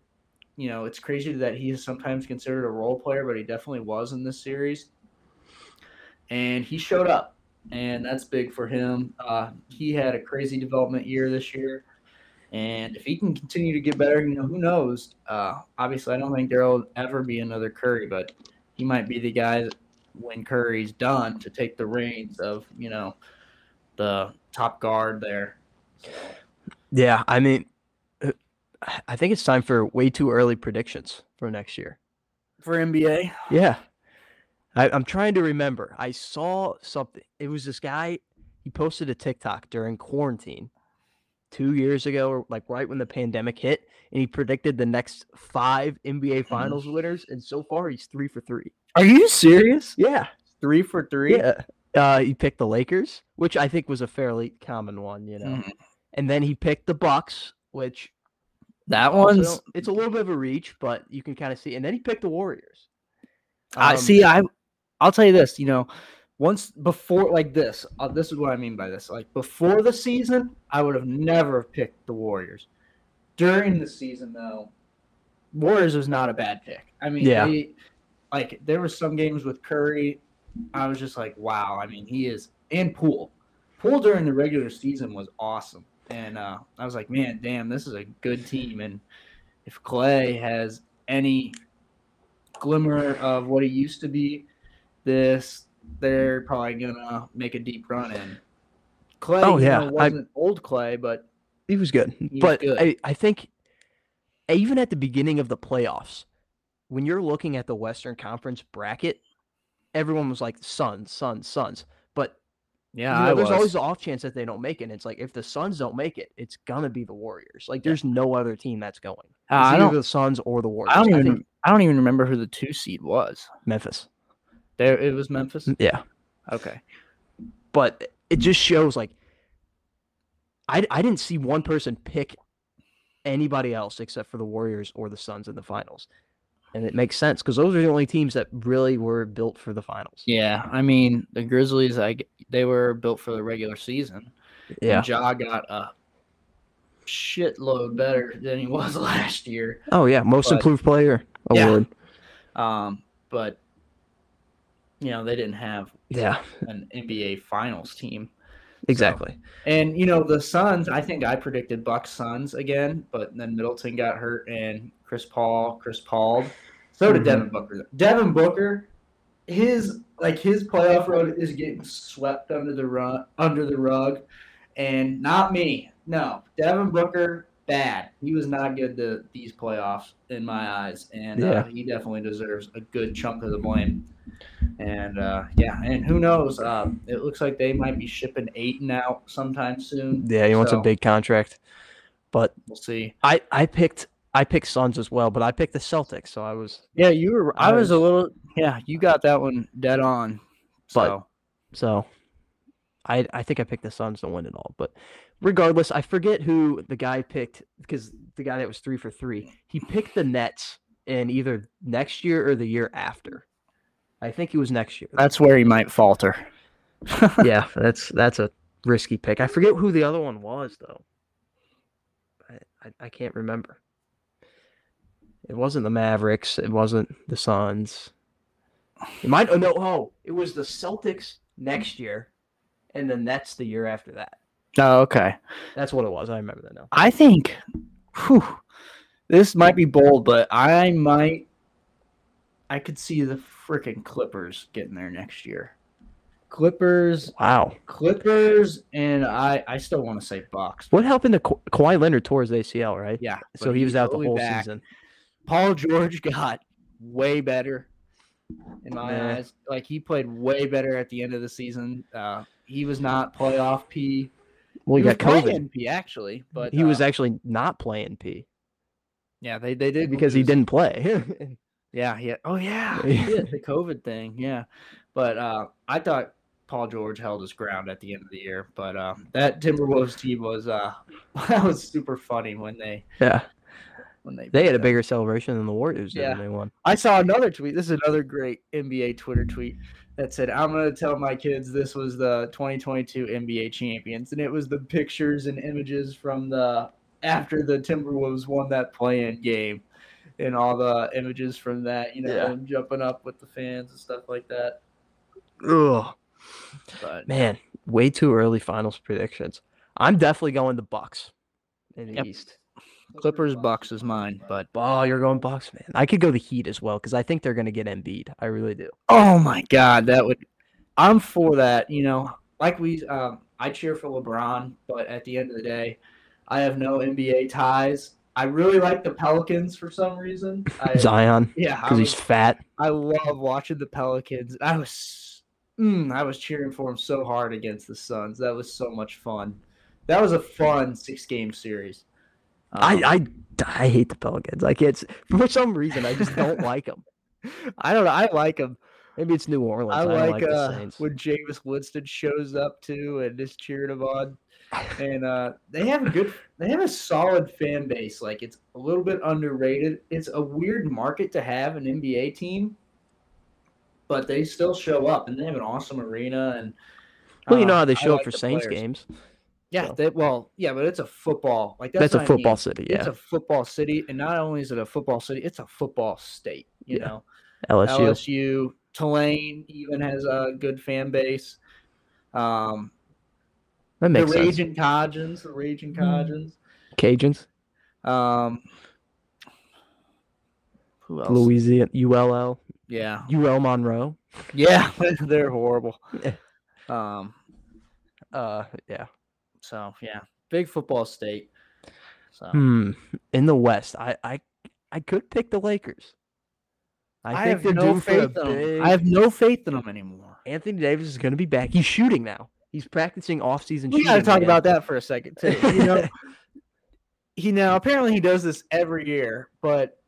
[SPEAKER 3] you know, it's crazy that he is sometimes considered a role player, but he definitely was in this series. And he showed up, and that's big for him. Uh, he had a crazy development year this year. And if he can continue to get better, you know, who knows? Uh, obviously, I don't think there will ever be another Curry, but he might be the guy that when Curry's done to take the reins of you know the top guard there.
[SPEAKER 2] Yeah. I mean, I think it's time for way too early predictions for next year.
[SPEAKER 3] For NBA,
[SPEAKER 2] Yeah. I, I'm trying to remember. I saw something. It was this guy. He posted a TikTok during quarantine two years ago, or like right when the pandemic hit, and he predicted the next five NBA Finals winners. And so far, he's three for three.
[SPEAKER 3] are you serious?
[SPEAKER 2] Yeah.
[SPEAKER 3] Three for three.
[SPEAKER 2] Yeah. Uh, he picked the Lakers, which I think was a fairly common one, you know.
[SPEAKER 3] Mhm.
[SPEAKER 2] And then he picked the Bucks, which
[SPEAKER 3] That
[SPEAKER 2] also-
[SPEAKER 3] one's.
[SPEAKER 2] it's a little bit of a reach, but you can kind of see. And then he picked the Warriors.
[SPEAKER 3] I
[SPEAKER 2] Um,
[SPEAKER 3] see. I I'll tell you this. You know, once before like this, uh, this is what I mean by this. Like before the season, I would have never picked the Warriors. During the season, though, Warriors was not a bad pick. I mean,
[SPEAKER 2] Yeah.
[SPEAKER 3] they, like there were some games with Curry. I was just like, wow. I mean, he is and Poole. Poole during the regular season was awesome, and uh, I was like, man, damn, this is a good team. And if Clay has any glimmer of what he used to be, this they're probably gonna make a deep run in. Clay,
[SPEAKER 2] Oh,
[SPEAKER 3] you
[SPEAKER 2] yeah,
[SPEAKER 3] know, wasn't old Clay, but
[SPEAKER 2] He was good.
[SPEAKER 3] was
[SPEAKER 2] but
[SPEAKER 3] good.
[SPEAKER 2] I, I think even at the beginning of the playoffs, when you're looking at the Western Conference bracket, everyone was like Suns, Suns, Suns.
[SPEAKER 3] Yeah,
[SPEAKER 2] you know,
[SPEAKER 3] I
[SPEAKER 2] there's
[SPEAKER 3] was.
[SPEAKER 2] always the off chance that they don't make it. And it's like if the Suns don't make it, it's gonna be the Warriors. Like there's no other team that's going. It's
[SPEAKER 3] Uh, I
[SPEAKER 2] either
[SPEAKER 3] don't.
[SPEAKER 2] the Suns or the Warriors.
[SPEAKER 3] I don't even.
[SPEAKER 2] think
[SPEAKER 3] I don't even remember who the two seed was.
[SPEAKER 2] Memphis.
[SPEAKER 3] There, it was Memphis.
[SPEAKER 2] Yeah.
[SPEAKER 3] Okay.
[SPEAKER 2] But it just shows like I I didn't see one person pick anybody else except for the Warriors or the Suns in the finals. And it makes sense because those are the only teams that really were built for the finals.
[SPEAKER 3] Yeah, I mean the Grizzlies. I they were built for the regular season.
[SPEAKER 2] Yeah.
[SPEAKER 3] And Ja got a shitload better than he was last year.
[SPEAKER 2] Oh yeah, most
[SPEAKER 3] But-
[SPEAKER 2] improved player
[SPEAKER 3] Yeah.
[SPEAKER 2] award.
[SPEAKER 3] Um, but you know they didn't have
[SPEAKER 2] Yeah,
[SPEAKER 3] an NBA Finals team.
[SPEAKER 2] Exactly.
[SPEAKER 3] And you know the Suns, I think I predicted Bucks Suns again, but then Middleton got hurt and Chris Paul, Chris Paul. So did
[SPEAKER 2] Mhm.
[SPEAKER 3] Devin Booker. Devin Booker, his like his playoff run is getting swept under the rug under the rug, and not me. No, Devin Booker, bad. He was not good to these playoffs in my eyes, and
[SPEAKER 2] Yeah.
[SPEAKER 3] uh, he definitely deserves a good chunk of the blame. And uh, yeah, and who knows? Um, it looks like they might be shipping Ayton out sometime soon.
[SPEAKER 2] Yeah, he wants
[SPEAKER 3] So,
[SPEAKER 2] a big contract. But
[SPEAKER 3] We'll see.
[SPEAKER 2] I I picked I picked Suns as well, but I picked the Celtics, so I was
[SPEAKER 3] Yeah, you were. I
[SPEAKER 2] I
[SPEAKER 3] was a little. Yeah, you got that one dead on.
[SPEAKER 2] But-
[SPEAKER 3] So
[SPEAKER 2] so I I think I picked the Suns to win it all. But regardless, I forget who the guy picked because the guy that was three for three, he picked the Nets in either next year or the year after. I think it was next year.
[SPEAKER 3] that's where he might falter.
[SPEAKER 2] yeah, that's that's a risky pick. I forget who the other one was though. I, I, I can't remember. It wasn't the Mavericks. It wasn't the Suns. It might. Oh no! Oh, it was the Celtics next year, and the Nets the year after that.
[SPEAKER 3] Oh, okay.
[SPEAKER 2] That's what it was. I remember that now.
[SPEAKER 3] I think. Whew, this might be bold, but I might. I could see the freaking Clippers getting there next year. Clippers,
[SPEAKER 2] Wow.
[SPEAKER 3] Clippers, and I. I still want to say Bucks.
[SPEAKER 2] What happened to Ka- Kawhi Leonard tore his ACL, right?
[SPEAKER 3] Yeah.
[SPEAKER 2] So he was
[SPEAKER 3] he's
[SPEAKER 2] out the whole
[SPEAKER 3] back.
[SPEAKER 2] season.
[SPEAKER 3] Paul George got way better in my
[SPEAKER 2] Yeah.
[SPEAKER 3] eyes. Like he played way better at the end of the season. Uh, he was not playoff P.
[SPEAKER 2] Well, he,
[SPEAKER 3] was
[SPEAKER 2] got COVID.
[SPEAKER 3] P actually, but
[SPEAKER 2] he was
[SPEAKER 3] uh,
[SPEAKER 2] actually not playing P
[SPEAKER 3] yeah they they did
[SPEAKER 2] because he didn't play.
[SPEAKER 3] Yeah, yeah. Oh yeah,
[SPEAKER 2] Yeah.
[SPEAKER 3] the COVID thing. Yeah, but uh, I thought Paul George held his ground at the end of the year. But uh, that Timberwolves team was uh, that was super funny when they
[SPEAKER 2] yeah.
[SPEAKER 3] when they
[SPEAKER 2] They had a bigger celebration than the Warriors did
[SPEAKER 3] Yeah.
[SPEAKER 2] when they won.
[SPEAKER 3] I saw another tweet. This is another great NBA Twitter tweet that said, "I'm going to tell my kids this was the 2022 NBA champions," and it was the pictures and images from the after the Timberwolves won that play-in game, and all the images from that. You know,
[SPEAKER 2] Yeah.
[SPEAKER 3] them jumping up with the fans and stuff like that.
[SPEAKER 2] Ugh.
[SPEAKER 3] But
[SPEAKER 2] Man, way too early finals predictions. I'm definitely going the Bucks in the
[SPEAKER 3] Yep.
[SPEAKER 2] East.
[SPEAKER 3] Clippers Bucks is mine. But
[SPEAKER 2] Oh, you're going Bucks, man. I could go the Heat as well because I think they're going to get Embiid. I really do.
[SPEAKER 3] oh my God, that would. I'm for that. You know, like we, um, I cheer for LeBron, but at the end of the day, I have no NBA ties. I really like the Pelicans for some reason. I,
[SPEAKER 2] Zion
[SPEAKER 3] yeah,
[SPEAKER 2] because he's fat.
[SPEAKER 3] I love watching the Pelicans. I was, mm, I was cheering for him so hard against the Suns. That was so much fun. That was a fun six game series. Um,
[SPEAKER 2] I, I I hate the Pelicans. I can't. For some reason, I just don't like them.
[SPEAKER 3] I don't know. I like them.
[SPEAKER 2] Maybe it's New Orleans.
[SPEAKER 3] I
[SPEAKER 2] I,
[SPEAKER 3] like,
[SPEAKER 2] like, the
[SPEAKER 3] uh, when Jameis Winston shows up too and is cheering him on. And uh, they have a good, they have a solid fan base. Like it's a little bit underrated. It's a weird market to have an NBA team, but they still show up and they have an awesome arena. And
[SPEAKER 2] Well, you
[SPEAKER 3] uh,
[SPEAKER 2] know how they show
[SPEAKER 3] like
[SPEAKER 2] up for Saints
[SPEAKER 3] players.
[SPEAKER 2] games.
[SPEAKER 3] Yeah,
[SPEAKER 2] so.
[SPEAKER 3] they, well, yeah, but it's a football. Like that's,
[SPEAKER 2] That's, a
[SPEAKER 3] what I mean.
[SPEAKER 2] football city. Yeah.
[SPEAKER 3] It's a football city, and not only is it a football city, it's a football state. You
[SPEAKER 2] Yeah.
[SPEAKER 3] know.
[SPEAKER 2] LSU.
[SPEAKER 3] LSU, Tulane even has a good fan base. Um,
[SPEAKER 2] That
[SPEAKER 3] the
[SPEAKER 2] makes sense.
[SPEAKER 3] Raging Cajuns, the Raging Cajuns.
[SPEAKER 2] Cajuns,
[SPEAKER 3] Um, who else?
[SPEAKER 2] Louisiana, ULL,
[SPEAKER 3] Yeah,
[SPEAKER 2] UL Monroe.
[SPEAKER 3] yeah, they're horrible.
[SPEAKER 2] Yeah.
[SPEAKER 3] Um,
[SPEAKER 2] Uh, yeah.
[SPEAKER 3] so yeah, big football state. So
[SPEAKER 2] Hmm. In the West, I I I could pick the Lakers. I,
[SPEAKER 3] I,
[SPEAKER 2] think
[SPEAKER 3] have no faith in them. I have no faith in them anymore.
[SPEAKER 2] Anthony Davis is going to be back. He's shooting now. He's practicing off-season
[SPEAKER 3] We got to talk
[SPEAKER 2] again.
[SPEAKER 3] about that for a second too. You know, he now apparently he does this every year, but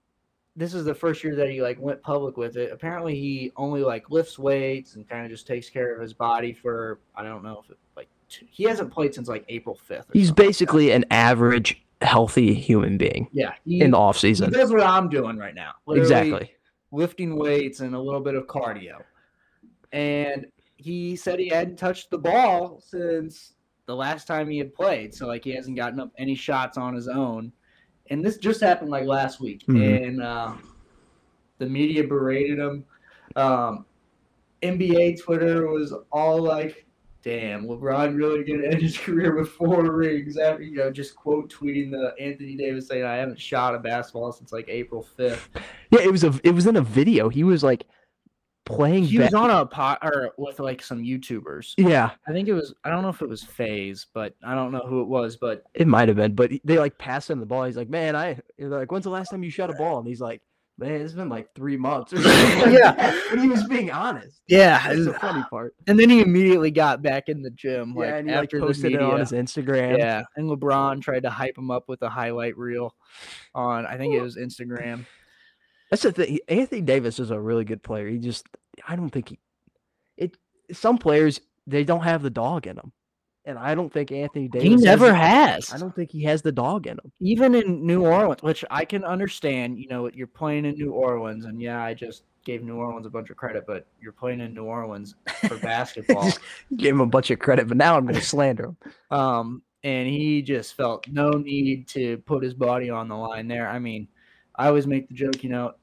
[SPEAKER 3] this is the first year that he like went public with it. Apparently, he only like lifts weights and kind of just takes care of his body for I don't know if it, like two, he hasn't played since like April fifth.
[SPEAKER 2] He's basically an average, healthy human being
[SPEAKER 3] yeah he,
[SPEAKER 2] in the
[SPEAKER 3] he
[SPEAKER 2] off-season.
[SPEAKER 3] does what I'm doing right now.
[SPEAKER 2] Exactly.
[SPEAKER 3] lifting weights and a little bit of cardio, and he said he hadn't touched the ball since the last time he had played. So like he hasn't gotten up any shots on his own. And this just happened like last week.
[SPEAKER 2] Mhm.
[SPEAKER 3] And uh, the media berated him. Um, NBA Twitter was all like, "Damn, LeBron really gonna end his career with four rings?" After you know, just quote tweeting the Anthony Davis saying, "I haven't shot a basketball since like April 5th.
[SPEAKER 2] Yeah, it was a it was in a video. He was like playing.
[SPEAKER 3] He was
[SPEAKER 2] ba-
[SPEAKER 3] on a pot or with like some YouTubers.
[SPEAKER 2] yeah,
[SPEAKER 3] I think it was. I don't know if it was Phase, but I don't know who it was. But
[SPEAKER 2] it might have been, but they like passed him the ball. He's like, "Man, I." They're like, "When's the last time you shot a ball?" And he's like, "Man, it's been like three months." Or something
[SPEAKER 3] Yeah.
[SPEAKER 2] but he was being honest.
[SPEAKER 3] yeah,
[SPEAKER 2] That's the funny part.
[SPEAKER 3] and then he immediately got back in the gym. Like
[SPEAKER 2] yeah, and he like
[SPEAKER 3] after the
[SPEAKER 2] posted it on his Instagram.
[SPEAKER 3] Yeah, and LeBron tried to hype him up with a highlight reel on. I think it was Instagram.
[SPEAKER 2] That's the thing. Anthony Davis is a really good player. He just, I don't think he, it. Some players they don't have the dog in them, and I don't think Anthony Davis.
[SPEAKER 3] He never
[SPEAKER 2] the-
[SPEAKER 3] has.
[SPEAKER 2] I don't think he has the dog in him.
[SPEAKER 3] even in New Orleans, which I can understand. You know, you're playing in New Orleans, and yeah, I just gave New Orleans a bunch of credit, but you're playing in New Orleans for basketball.
[SPEAKER 2] Gave him a bunch of credit, but now I'm going to slander him.
[SPEAKER 3] Um, and he just felt no need to put his body on the line there. I mean, I always make the joke, you know,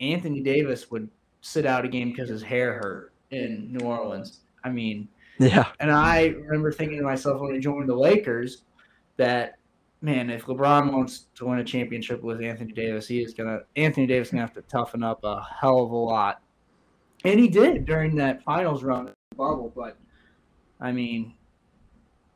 [SPEAKER 3] Anthony Davis would sit out a game because his hair hurt in New Orleans. I mean,
[SPEAKER 2] Yeah,
[SPEAKER 3] and I remember thinking to myself when he joined the Lakers that, man, if LeBron wants to win a championship with Anthony Davis, he is gonna Anthony Davis is gonna have to toughen up a hell of a lot. And he did during that finals run bubble, but I mean,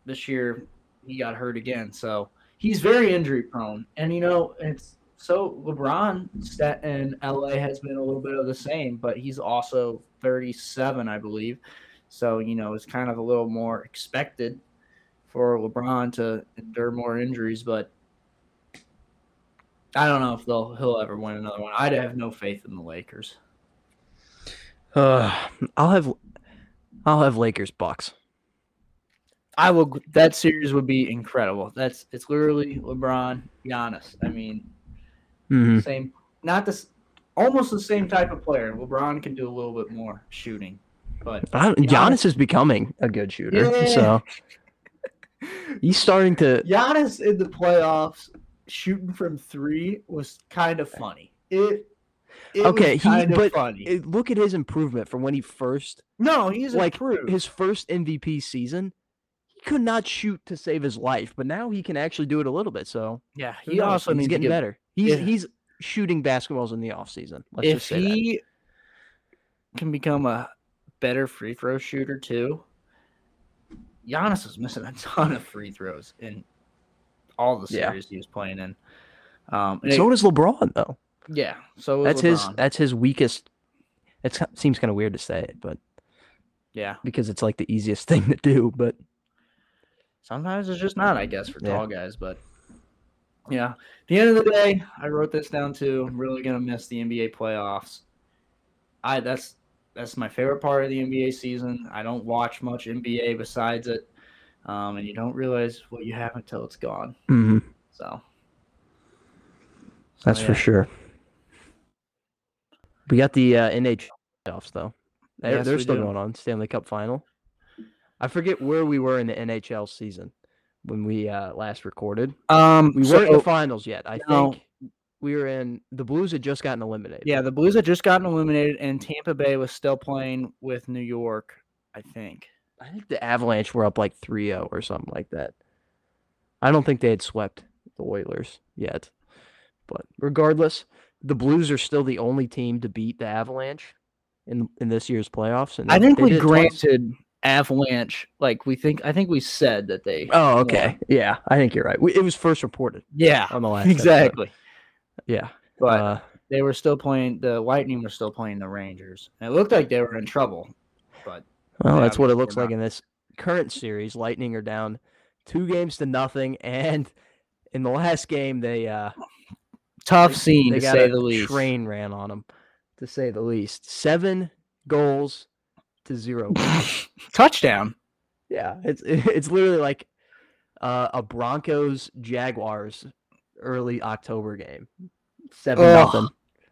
[SPEAKER 3] this year he got hurt again, so he's very injury prone. And you know, it's so LeBron stat in LA has been a little bit of the same, but he's also 37, I believe. So, you know, it's kind of a little more expected for LeBron to endure more injuries, but I don't know if they'll he'll ever win another one. I'd have no faith in the Lakers.
[SPEAKER 2] uh, I'll have, I'll have Lakers Bucks.
[SPEAKER 3] I will that series would be incredible. That's it's literally LeBron, Giannis. I mean,
[SPEAKER 2] hmm
[SPEAKER 3] same not this almost the same type of player. LeBron can do a little bit more shooting. But
[SPEAKER 2] I don't,
[SPEAKER 3] Giannis-
[SPEAKER 2] Giannis is becoming a good shooter,
[SPEAKER 3] Yeah.
[SPEAKER 2] so he's starting to.
[SPEAKER 3] Giannis in the playoffs shooting from three was kind of funny. It, it
[SPEAKER 2] Okay, he- but
[SPEAKER 3] funny.
[SPEAKER 2] Look at his improvement from when he first
[SPEAKER 3] no, he's
[SPEAKER 2] like
[SPEAKER 3] improved.
[SPEAKER 2] his first MVP season. He could not shoot to save his life, but now he can actually do it a little bit. So
[SPEAKER 3] yeah, he also needs to
[SPEAKER 2] getting
[SPEAKER 3] get
[SPEAKER 2] better. He's
[SPEAKER 3] Yeah.
[SPEAKER 2] he's shooting basketballs in the off season. Let's
[SPEAKER 3] if
[SPEAKER 2] just say that.
[SPEAKER 3] he can become a better free throw shooter too. Giannis was missing a ton of free throws in all the
[SPEAKER 2] Yeah.
[SPEAKER 3] series he was playing in. Um, and
[SPEAKER 2] So
[SPEAKER 3] it-
[SPEAKER 2] does LeBron though.
[SPEAKER 3] yeah, so
[SPEAKER 2] That's his that's his weakest. It seems kind of weird to say it, but
[SPEAKER 3] yeah.
[SPEAKER 2] because it's like the easiest thing to do. But
[SPEAKER 3] Sometimes it's just not, I guess, for
[SPEAKER 2] Yeah.
[SPEAKER 3] tall guys. But yeah, at the end of the day, I wrote this down too. I'm really gonna miss the NBA playoffs. I that's that's my favorite part of the NBA season. I don't watch much NBA besides it, um, and you don't realize what you have until it's gone.
[SPEAKER 2] mhm,
[SPEAKER 3] So so,
[SPEAKER 2] that's for sure. We got the uh, NHL playoffs though. They're,
[SPEAKER 3] Yes,
[SPEAKER 2] they're still
[SPEAKER 3] do.
[SPEAKER 2] going on. Stanley Cup final. I forget where we were in the NHL season when we uh, last recorded.
[SPEAKER 3] Um,
[SPEAKER 2] We weren't in the finals yet. I
[SPEAKER 3] No.
[SPEAKER 2] think we were in. The Blues had just gotten eliminated.
[SPEAKER 3] yeah, the Blues had just gotten eliminated, and Tampa Bay was still playing with New York. I think.
[SPEAKER 2] I think the Avalanche were up like 3-0 or something like that. I don't think they had swept the Oilers yet. But regardless, the Blues are still the only team to beat the Avalanche in in this year's playoffs. And
[SPEAKER 3] I think we
[SPEAKER 2] granted twice.
[SPEAKER 3] Avalanche like we think. I think we said that they.
[SPEAKER 2] Oh, okay. Yeah, I think you're right. We, it was first reported
[SPEAKER 3] Yeah,
[SPEAKER 2] on the last episode.
[SPEAKER 3] exactly.
[SPEAKER 2] Yeah.
[SPEAKER 3] But
[SPEAKER 2] uh,
[SPEAKER 3] they were still playing. The Lightning were still playing the Rangers, and it looked like they were in trouble. But
[SPEAKER 2] well, that's what it looks like in this current series. Lightning are down two games to nothing, and in the last game they uh
[SPEAKER 3] tough scene
[SPEAKER 2] they
[SPEAKER 3] to say the least.
[SPEAKER 2] Train ran on them, to say the least. Seven goals to zero.
[SPEAKER 3] Touchdown.
[SPEAKER 2] yeah, it's it's literally like uh, a Broncos Jaguars early October game. Seven
[SPEAKER 3] Ugh.
[SPEAKER 2] nothing.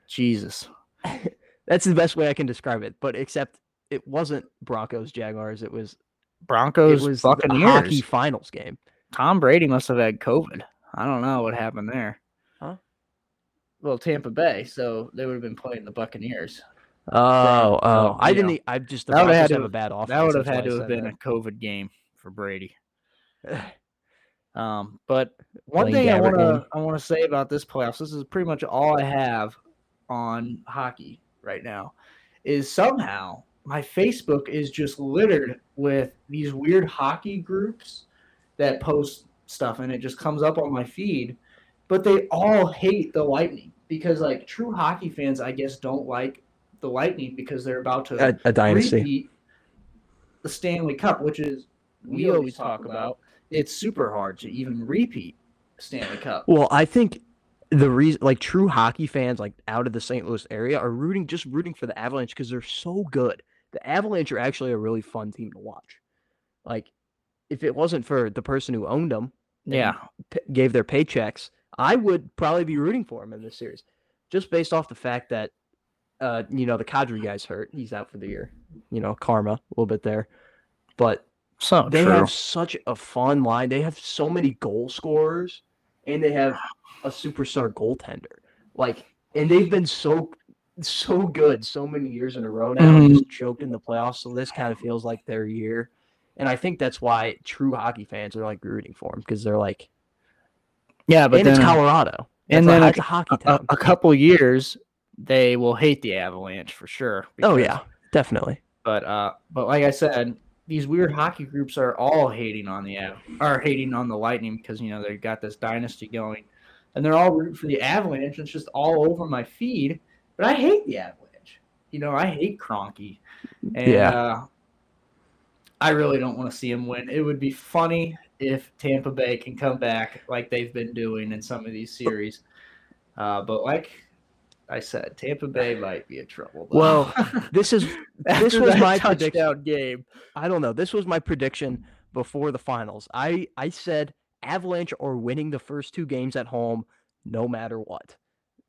[SPEAKER 3] Jesus.
[SPEAKER 2] That's the best way I can describe it. But except it wasn't Broncos Jaguars. It was
[SPEAKER 3] Broncos
[SPEAKER 2] it was the
[SPEAKER 3] Buccaneers.
[SPEAKER 2] hockey finals game.
[SPEAKER 3] Tom Brady must have had COVID. I don't know what happened there.
[SPEAKER 2] Huh?
[SPEAKER 3] Well, Tampa Bay, so they would have been playing the Buccaneers.
[SPEAKER 2] Oh, oh,
[SPEAKER 3] So,
[SPEAKER 2] I didn't.
[SPEAKER 3] know,
[SPEAKER 2] I just the
[SPEAKER 3] that would've had to
[SPEAKER 2] have a bad offense.
[SPEAKER 3] that would have had to have
[SPEAKER 2] said
[SPEAKER 3] been a COVID game for Brady. Um, but one
[SPEAKER 2] Blaine
[SPEAKER 3] thing I want to. I want to say about this playoffs, this is pretty much all I have on hockey right now, is somehow my Facebook is just littered with these weird hockey groups that post stuff, and it just comes up on my feed. But they all hate the Lightning because, like, true hockey fans, I guess, don't like the Lightning because they're about to
[SPEAKER 2] a, a dynasty.
[SPEAKER 3] repeat the Stanley Cup, which is we always talk about. It's super hard to even repeat Stanley Cup.
[SPEAKER 2] Well, I think the reason, like true hockey fans, like out of the St. Louis area, are rooting just rooting for the Avalanche because they're so good. The Avalanche are actually a really fun team to watch. Like, if it wasn't for the person who owned them,
[SPEAKER 3] Yeah,
[SPEAKER 2] p- gave their paychecks, I would probably be rooting for them in this series, just based off the fact that, uh, you know, the Kadri guy's hurt; he's out for the year. You know, karma a little bit there, but
[SPEAKER 3] so
[SPEAKER 2] they
[SPEAKER 3] true.
[SPEAKER 2] have such a fun line. They have so many goal scorers, and they have a superstar goaltender. Like, and they've been so so good so many years in a row now, and just choked in the playoffs. So this kind of feels like their year, and I think that's why true hockey fans are like rooting for them because they're like,
[SPEAKER 3] yeah, but
[SPEAKER 2] and
[SPEAKER 3] then
[SPEAKER 2] it's Colorado,
[SPEAKER 3] and
[SPEAKER 2] That's a-
[SPEAKER 3] then a-
[SPEAKER 2] it's a hockey
[SPEAKER 3] a,
[SPEAKER 2] town.
[SPEAKER 3] a couple years they will hate the Avalanche for sure.
[SPEAKER 2] oh yeah, definitely.
[SPEAKER 3] but uh, but like I said, these weird hockey groups are all hating on the Av- are hating on the Lightning because you know they've got this dynasty going, and they're all rooting for the Avalanche. It's just all over my feed, but I hate the Avalanche. You know, I hate Cronky, and
[SPEAKER 2] Yeah.
[SPEAKER 3] uh, I really don't want to see him win. It would be funny if Tampa Bay can come back like they've been doing in some of these series, uh, but like. I said Tampa Bay might be in trouble. though.
[SPEAKER 2] Well, This is this was my prediction.
[SPEAKER 3] touchdown game.
[SPEAKER 2] I don't know. This was my prediction before the finals. I I said Avalanche are winning the first two games at home, no matter what.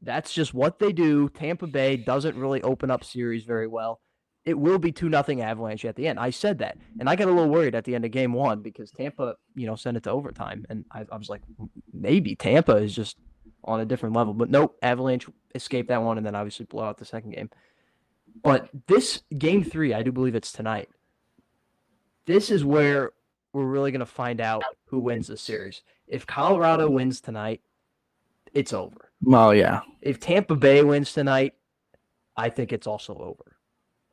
[SPEAKER 2] That's just what they do. Tampa Bay doesn't really open up series very well. It will be two nothing Avalanche at the end. I said that, and I got a little worried at the end of game one because Tampa, you know, sent it to overtime, and I, I was like, maybe Tampa is just on a different level. But nope, Avalanche escaped that one, and then obviously blow out the second game. But this game three, I do believe it's tonight. This is where we're really going to find out who wins the series. If Colorado wins tonight, it's over.
[SPEAKER 3] Well, yeah.
[SPEAKER 2] If Tampa Bay wins tonight, I think it's also over.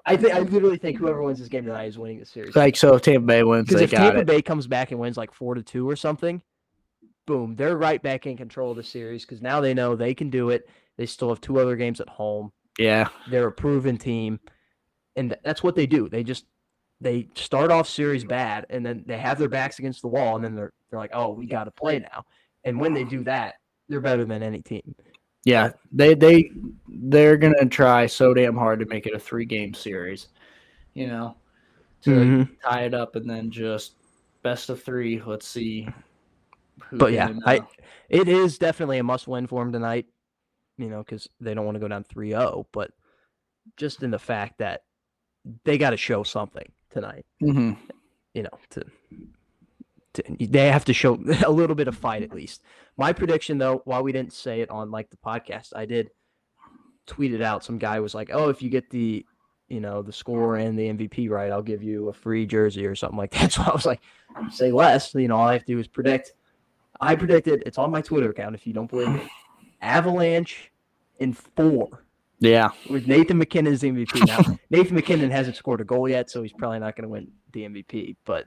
[SPEAKER 2] I think I literally think whoever wins this game tonight is winning the series.
[SPEAKER 3] Like so, if Tampa Bay wins,
[SPEAKER 2] Because if Tampa
[SPEAKER 3] it.
[SPEAKER 2] Bay comes back and wins like four to two or something, boom, they're right back in control of the series because now they know they can do it. They still have two other games at home.
[SPEAKER 3] Yeah,
[SPEAKER 2] They're a proven team, and that's what they do. They just they start off series bad, and then they have their backs against the wall, and then they're they're like, oh, we got to play now. And when they do that, they're better than any team.
[SPEAKER 3] yeah. They they they're gonna try so damn hard to make it a three game series. You know, to
[SPEAKER 2] Mhm.
[SPEAKER 3] tie it up and then just best of three. Let's see.
[SPEAKER 2] But yeah, I it is definitely a must win for them tonight. You know, because they don't want to go down 3-0, but just in the fact that they got to show something tonight.
[SPEAKER 3] mhm.
[SPEAKER 2] you know, to, to they have to show a little bit of fight at least. My prediction, though, while we didn't say it on like the podcast, I did tweet it out. Some guy was like, "Oh, if you get the, you know, the score and the MVP right, I'll give you a free jersey or something like that." So I was like, "Say less." You know, all I have to do is predict. I predicted. It's on my Twitter account. If you don't believe me, Avalanche in four
[SPEAKER 3] Yeah,
[SPEAKER 2] with Nathan MacKinnon as the MVP. Now, Nathan MacKinnon hasn't scored a goal yet, so he's probably not going to win the MVP. But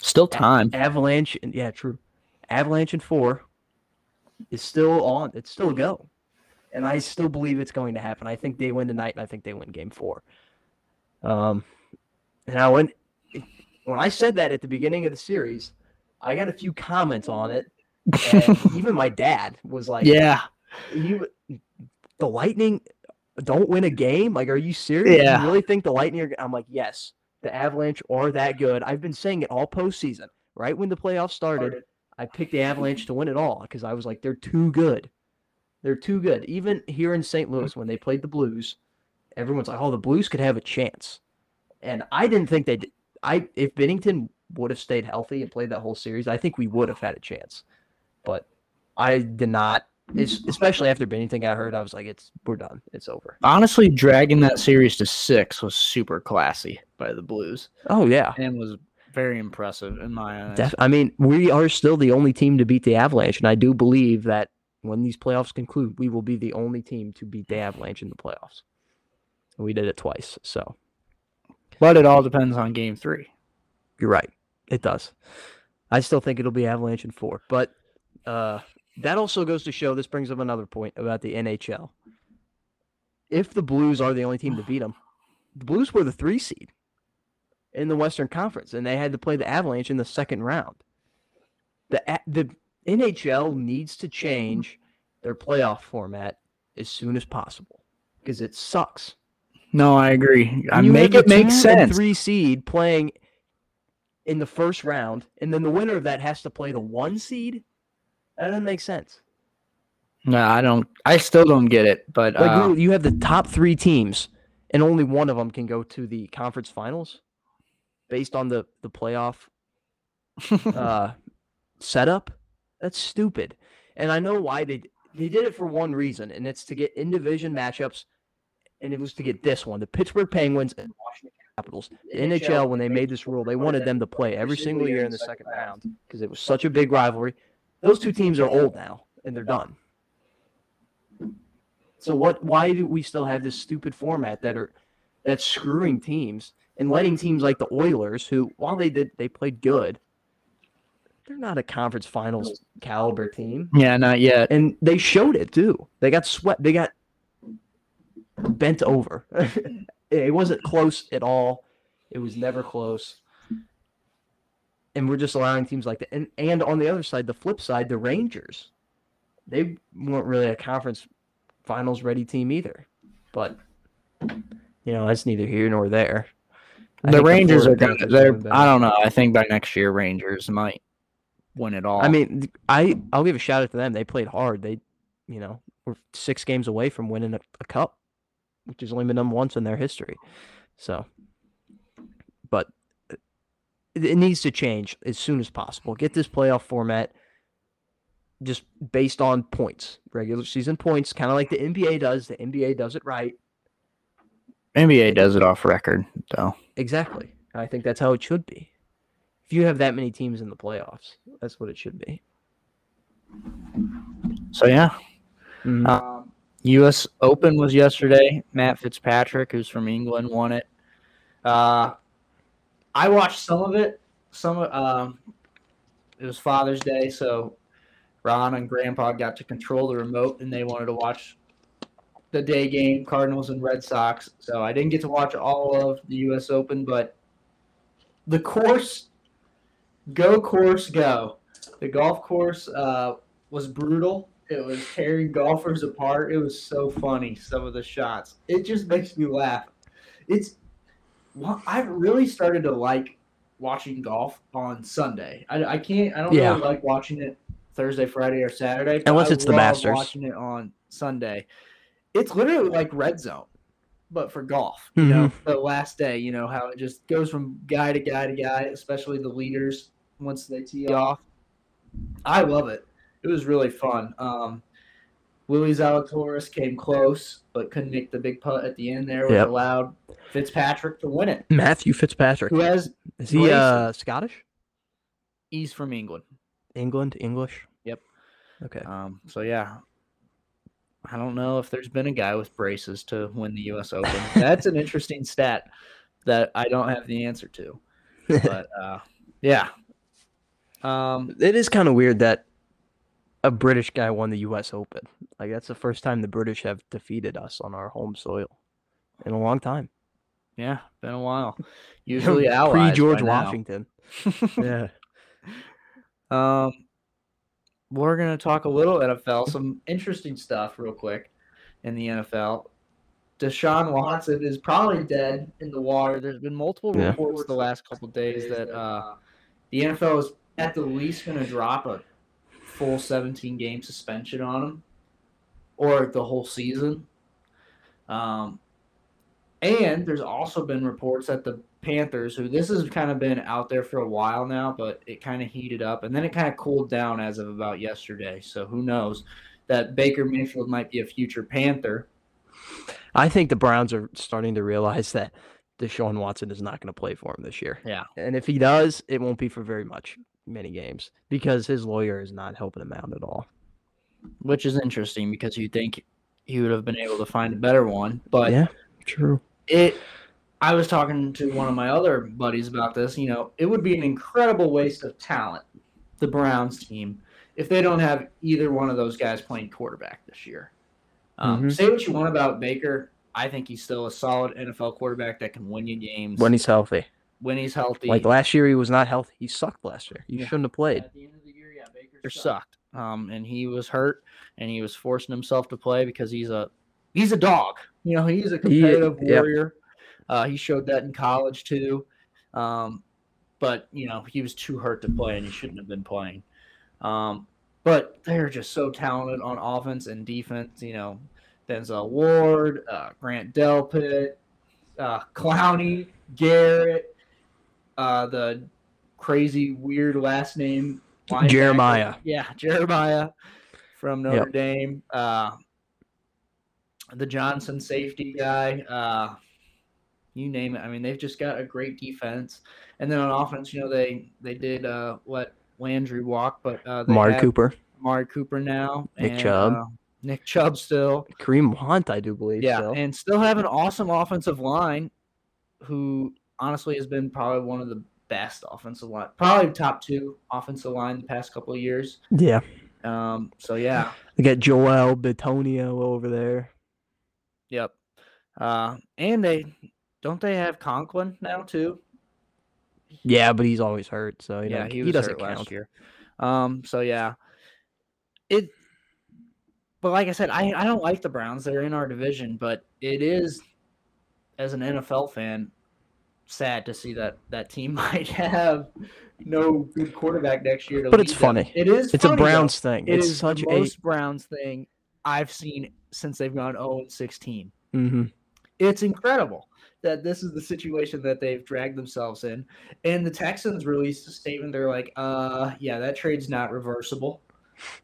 [SPEAKER 3] still time.
[SPEAKER 2] Avalanche, and yeah, true. Avalanche in four is still on. It's still a go, and I still believe it's going to happen. I think they win tonight, and I think they win Game Four. Um, now when when I said that at the beginning of the series, I got a few comments on it, even my dad was like,
[SPEAKER 3] Yeah,
[SPEAKER 2] you the Lightning don't win a game? Like, are you serious?
[SPEAKER 3] Yeah.
[SPEAKER 2] You really think the Lightning are? I'm like, yes, the Avalanche are that good. I've been saying it all postseason. Right when the playoffs started, I picked the Avalanche to win it all because I was like, they're too good. They're too good. Even here in St. Louis, when they played the Blues, everyone's like, oh, the Blues could have a chance. And I didn't think they. would I if Binnington would have stayed healthy and played that whole series, I think we would have had a chance. But I did not. Especially after Binnington got hurt, I was like, "It's we're done. It's over."
[SPEAKER 3] Honestly, dragging that series to six was super classy by the Blues
[SPEAKER 2] Oh yeah,
[SPEAKER 3] and was very impressive in my eyes.
[SPEAKER 2] Def- I mean, we are still the only team to beat the Avalanche, and I do believe that when these playoffs conclude, we will be the only team to beat the Avalanche in the playoffs. And we did it twice, so
[SPEAKER 3] But it all depends on game three.
[SPEAKER 2] you're right. It does. I still think it'll be Avalanche in four, but uh, that also goes to show. This brings up another point about the NHL. If the Blues are the only team to beat them, the Blues were the three seed in the Western Conference, and they had to play the Avalanche in the second round. The the NHL needs to change their playoff format as soon as possible because it sucks.
[SPEAKER 3] No, I agree. I make it make sense.
[SPEAKER 2] Three seed playing in the first round, and then the winner of that has to play the one seed. That doesn't make sense.
[SPEAKER 3] No, I don't. I still don't get it. But
[SPEAKER 2] Like
[SPEAKER 3] uh,
[SPEAKER 2] you, you have the top three teams, and only one of them can go to the conference finals, based on the the playoff uh, setup. That's stupid. And I know why they they did it for one reason, and it's to get in division matchups, and it was to get this one: the Pittsburgh Penguins and Washington Capitals. The NHL, when they made this rule, they wanted them to play every single year in the second round because it was such a big rivalry. Those two teams are old now, and they're done. So what? Why do we still have this stupid format that are that's screwing teams and letting teams like the Oilers, who while they did they played good, they're not a conference finals caliber team,
[SPEAKER 3] yeah, not yet.
[SPEAKER 2] and they showed it too. They got swept. They got bent over. it wasn't close at all. It was never close. And we're just allowing teams like that. And and on the other side, the flip side, the Rangers, they weren't really a conference finals ready team either. But you know, that's neither here nor there. I
[SPEAKER 3] the Rangers are going. to They're. I don't know. I think by next year, Rangers might win it all.
[SPEAKER 2] I mean, I I'll give a shout out to them. They played hard. They, you know, were six games away from winning a, a cup, which has only been done once in their history. So, but uh, it, needs to change as soon as possible. Get this playoff format just based on points, regular season points, kind of like the NBA does. The NBA does it right.
[SPEAKER 3] NBA does it off record, though.
[SPEAKER 2] Exactly. I think that's how it should be. If you have that many teams in the playoffs, that's what it should be.
[SPEAKER 3] So yeah,
[SPEAKER 2] Mhm.
[SPEAKER 3] Um, U.S. Open was yesterday. Matt Fitzpatrick, who's from England, won it. Uh, I watched some of it. Some um, it was Father's Day, so Ron and Grandpa got to control the remote, and they wanted to watch the day game, Cardinals and Red Sox. So I didn't get to watch all of the U.S. Open, but the course, go course, go. The golf course uh, was brutal. It was tearing golfers apart. It was so funny. Some of the shots. It just makes me laugh. It's. I've really started to like watching golf on Sunday. I, I can't. I don't
[SPEAKER 2] Yeah.
[SPEAKER 3] really like watching it Thursday, Friday, or Saturday.
[SPEAKER 2] Unless
[SPEAKER 3] I
[SPEAKER 2] it's the Masters.
[SPEAKER 3] Watching it on Sunday, it's literally like red zone, but for golf. You know,
[SPEAKER 2] Mm-hmm.
[SPEAKER 3] the last day. You know how it just goes from guy to guy to guy, especially the leaders once they tee off. I love it. It was really fun. Um, Willie Zalatoris came close, but couldn't make the big putt at the end there, which
[SPEAKER 2] Yep.
[SPEAKER 3] allowed Fitzpatrick to win it.
[SPEAKER 2] Matthew Fitzpatrick.
[SPEAKER 3] Who has
[SPEAKER 2] Is he uh Scottish?
[SPEAKER 3] he's from England.
[SPEAKER 2] England, English?
[SPEAKER 3] Yep.
[SPEAKER 2] Okay.
[SPEAKER 3] Um, so yeah, I don't know if there's been a guy with braces to win the U.S. Open. That's an interesting stat that I don't have the answer to. But uh, yeah, um,
[SPEAKER 2] it is kind of weird that a British guy won the US Open. Like that's the first time the British have defeated us on our home soil in a long time.
[SPEAKER 3] yeah, been a while. Usually
[SPEAKER 2] pre George. Washington. yeah.
[SPEAKER 3] Um, we're gonna talk a little NFL, some interesting stuff, real quick, in the NFL. Deshaun Watson is probably dead in the water. There's been multiple
[SPEAKER 2] Yeah.
[SPEAKER 3] reports the last couple days that uh, the NFL is at the least going to drop a full 17 game suspension on him, or the whole season. Um, and there's also been reports that the Panthers, who this has kind of been out there for a while now, but it kind of heated up and then it kind of cooled down as of about yesterday. So who knows that Baker Mayfield might be a future Panther.
[SPEAKER 2] I think the Browns are starting to realize that Deshaun Watson is not going to play for him this year.
[SPEAKER 3] Yeah.
[SPEAKER 2] And if he does, it won't be for very much, many games, because his lawyer is not helping him out at all.
[SPEAKER 3] Which is interesting because you think he would have been able to find a better one, but
[SPEAKER 2] yeah, true.
[SPEAKER 3] it I was talking to one of my other buddies about this. You know, it would be an incredible waste of talent, the Browns team, if they don't have either one of those guys playing quarterback this year. Um,
[SPEAKER 2] Mhm.
[SPEAKER 3] Say what you want about Baker. I think he's still a solid NFL quarterback that can win you games
[SPEAKER 2] When he's healthy.
[SPEAKER 3] When he's healthy.
[SPEAKER 2] Like last year, he was not healthy. He sucked last year. He
[SPEAKER 3] Yeah.
[SPEAKER 2] shouldn't have played.
[SPEAKER 3] At the end of the year, yeah, Baker sucked. Um, and he was hurt, and he was forcing himself to play because he's a he's a dog. You know, he's a competitive
[SPEAKER 2] yep.
[SPEAKER 3] warrior. Uh, he showed that in college too. Um, but you know, he was too hurt to play, and he shouldn't have been playing. Um, but they're just so talented on offense and defense. You know, Denzel Ward, uh, Grant Delpit, uh, Clowney, Garrett, uh, the crazy weird last name linebacker.
[SPEAKER 2] Jeremiah.
[SPEAKER 3] Yeah, Jeremiah from Notre
[SPEAKER 2] Yep.
[SPEAKER 3] Dame. Uh, the Johnson safety guy. Uh, you name it. I mean, they've just got a great defense. And then on offense, you know, they they did uh, let Landry walk, but uh,
[SPEAKER 2] Cooper,
[SPEAKER 3] Amari Cooper now.
[SPEAKER 2] Nick
[SPEAKER 3] and,
[SPEAKER 2] Chubb.
[SPEAKER 3] uh, Nick Chubb still.
[SPEAKER 2] Kareem Hunt, I do believe.
[SPEAKER 3] Yeah, and still have an awesome offensive line, who honestly has been probably one of the best offensive line, probably top two offensive line the past couple of years.
[SPEAKER 2] yeah.
[SPEAKER 3] Um, so yeah,
[SPEAKER 2] They got Joel Bitonio over there.
[SPEAKER 3] yep. Uh, and they don't they have Conklin now too?
[SPEAKER 2] Yeah, but he's always hurt, so you
[SPEAKER 3] yeah,
[SPEAKER 2] know,
[SPEAKER 3] he
[SPEAKER 2] he, doesn't count.
[SPEAKER 3] last year. Um, so yeah, it. But like I said, I I don't like the Browns. They're in our division, but it is, as an NFL fan, sad to see that that team might have no good quarterback next year. To
[SPEAKER 2] But it's
[SPEAKER 3] them.
[SPEAKER 2] funny.
[SPEAKER 3] It is.
[SPEAKER 2] It's
[SPEAKER 3] funny,
[SPEAKER 2] a
[SPEAKER 3] though.
[SPEAKER 2] Browns thing.
[SPEAKER 3] It
[SPEAKER 2] it's
[SPEAKER 3] is
[SPEAKER 2] such
[SPEAKER 3] the
[SPEAKER 2] a
[SPEAKER 3] most Browns thing I've seen since they've gone 0 and 16
[SPEAKER 2] Mhm.
[SPEAKER 3] it's incredible that this is the situation that they've dragged themselves in. And the Texans released a statement. They're like, uh, yeah, that trade's not reversible.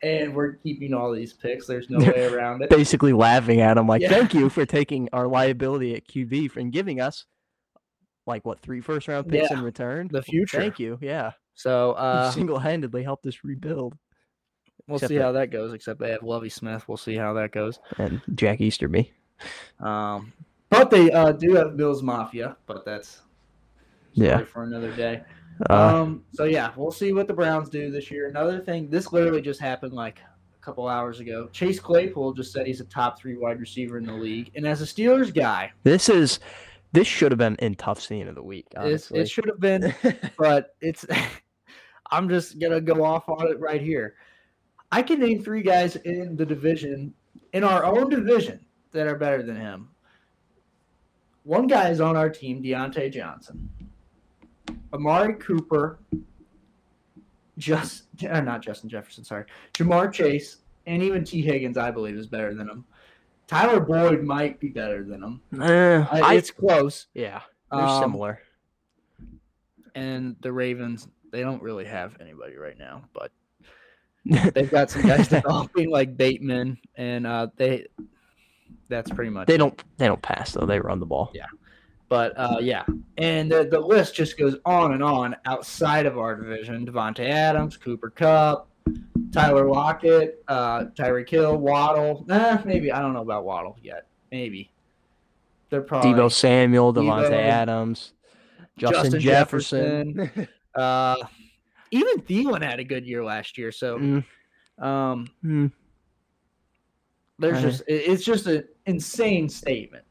[SPEAKER 3] And we're keeping all these picks. There's no way around it.
[SPEAKER 2] basically laughing at him like,
[SPEAKER 3] Yeah.
[SPEAKER 2] "Thank you for taking our liability at QB and giving us like what three first round picks
[SPEAKER 3] Yeah,
[SPEAKER 2] in return.
[SPEAKER 3] the future.
[SPEAKER 2] Thank you. Yeah,
[SPEAKER 3] So uh,
[SPEAKER 2] single handedly helped us rebuild."
[SPEAKER 3] we'll
[SPEAKER 2] except
[SPEAKER 3] see
[SPEAKER 2] that-
[SPEAKER 3] how that goes. Except they have Lovie Smith. We'll see how that goes.
[SPEAKER 2] And Jack Easterby.
[SPEAKER 3] Um, but they uh, do have Bills Mafia, but that's
[SPEAKER 2] Yeah.
[SPEAKER 3] for another day.
[SPEAKER 2] Uh,
[SPEAKER 3] um, so yeah, we'll see what the Browns do this year. Another thing, this literally just happened like a couple hours ago. Chase Claypool just said he's a top three wide receiver in the league, and as a Steelers guy,
[SPEAKER 2] this is this should have been in tough scene of the week. Honestly,
[SPEAKER 3] it should have been, but it's. I'm just gonna go off on it right here. I can name three guys in the division, in our own division, that are better than him. One guy is on our team, Diontae Johnson. Amari Cooper, just not Justin Jefferson, sorry, Ja'Marr Chase, and even Tee Higgins, I believe, is better than him. Tyler Boyd might be better than him.
[SPEAKER 2] Eh,
[SPEAKER 3] I- it's close.
[SPEAKER 2] yeah, they're
[SPEAKER 3] Um,
[SPEAKER 2] similar.
[SPEAKER 3] And the Ravens, they don't really have anybody right now, but they've got some guys developing like Bateman, and uh, they. That's pretty much.
[SPEAKER 2] They
[SPEAKER 3] it.
[SPEAKER 2] don't they don't pass though. They run the ball.
[SPEAKER 3] Yeah. But uh, yeah, and the, the list just goes on and on outside of our division. Davante Adams, Cooper Kupp, Tyler Lockett, uh, Tyreek Hill, Waddle. Nah, maybe I don't know about Waddle yet. Maybe they're probably
[SPEAKER 2] Deebo Samuel, Davante
[SPEAKER 3] Deebo,
[SPEAKER 2] Adams, Justin,
[SPEAKER 3] Justin
[SPEAKER 2] Jefferson.
[SPEAKER 3] uh, even Thielen had a good year last year. So
[SPEAKER 2] Mm,
[SPEAKER 3] um,
[SPEAKER 2] mm.
[SPEAKER 3] there's
[SPEAKER 2] Uh,
[SPEAKER 3] just it's just an insane statement.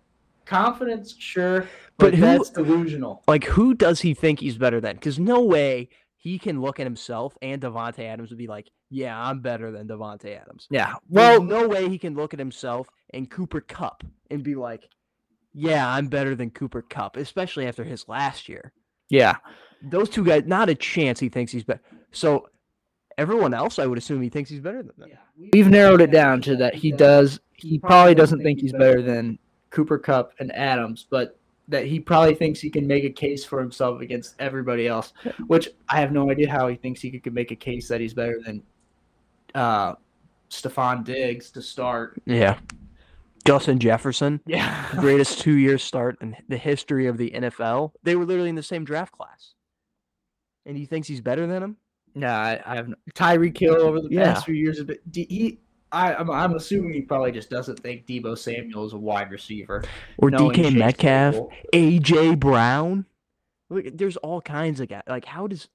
[SPEAKER 3] Confidence, sure,
[SPEAKER 2] But
[SPEAKER 3] but,
[SPEAKER 2] who-
[SPEAKER 3] that's delusional.
[SPEAKER 2] Like, who does he think he's better than? Because no way he can look at himself and Davante Adams would be like, "Yeah, I'm better than Davante Adams."
[SPEAKER 3] Yeah.
[SPEAKER 2] Well,
[SPEAKER 3] Well,
[SPEAKER 2] no way he can look at himself and Cooper Kupp and be like, "Yeah, I'm better than Cooper Kupp," especially after his last year.
[SPEAKER 3] yeah.
[SPEAKER 2] Those two guys, not a chance he thinks he's better. So everyone else, I would assume he thinks he's better than them.
[SPEAKER 3] We've narrowed it down to that he does. He probably doesn't think he's better than Cooper Kupp and Adams, but that he probably thinks he can make a case for himself against everybody else. Which I have no idea how he thinks he could make a case that he's better than uh, Stefon Diggs to start.
[SPEAKER 2] Yeah. Justin Jefferson,
[SPEAKER 3] Yeah,
[SPEAKER 2] greatest two year start in the history of the NFL. They were literally in the same draft class. And he thinks he's better than him?
[SPEAKER 3] Yeah, I, I have no, Tyreek Hill over the
[SPEAKER 2] Yeah.
[SPEAKER 3] past few years. He, I, I'm, I'm assuming he probably just doesn't think Deebo Samuel is a wide receiver.
[SPEAKER 2] Or DK Metcalf. AJ Brown. Look, there's all kinds of guys. Like, how does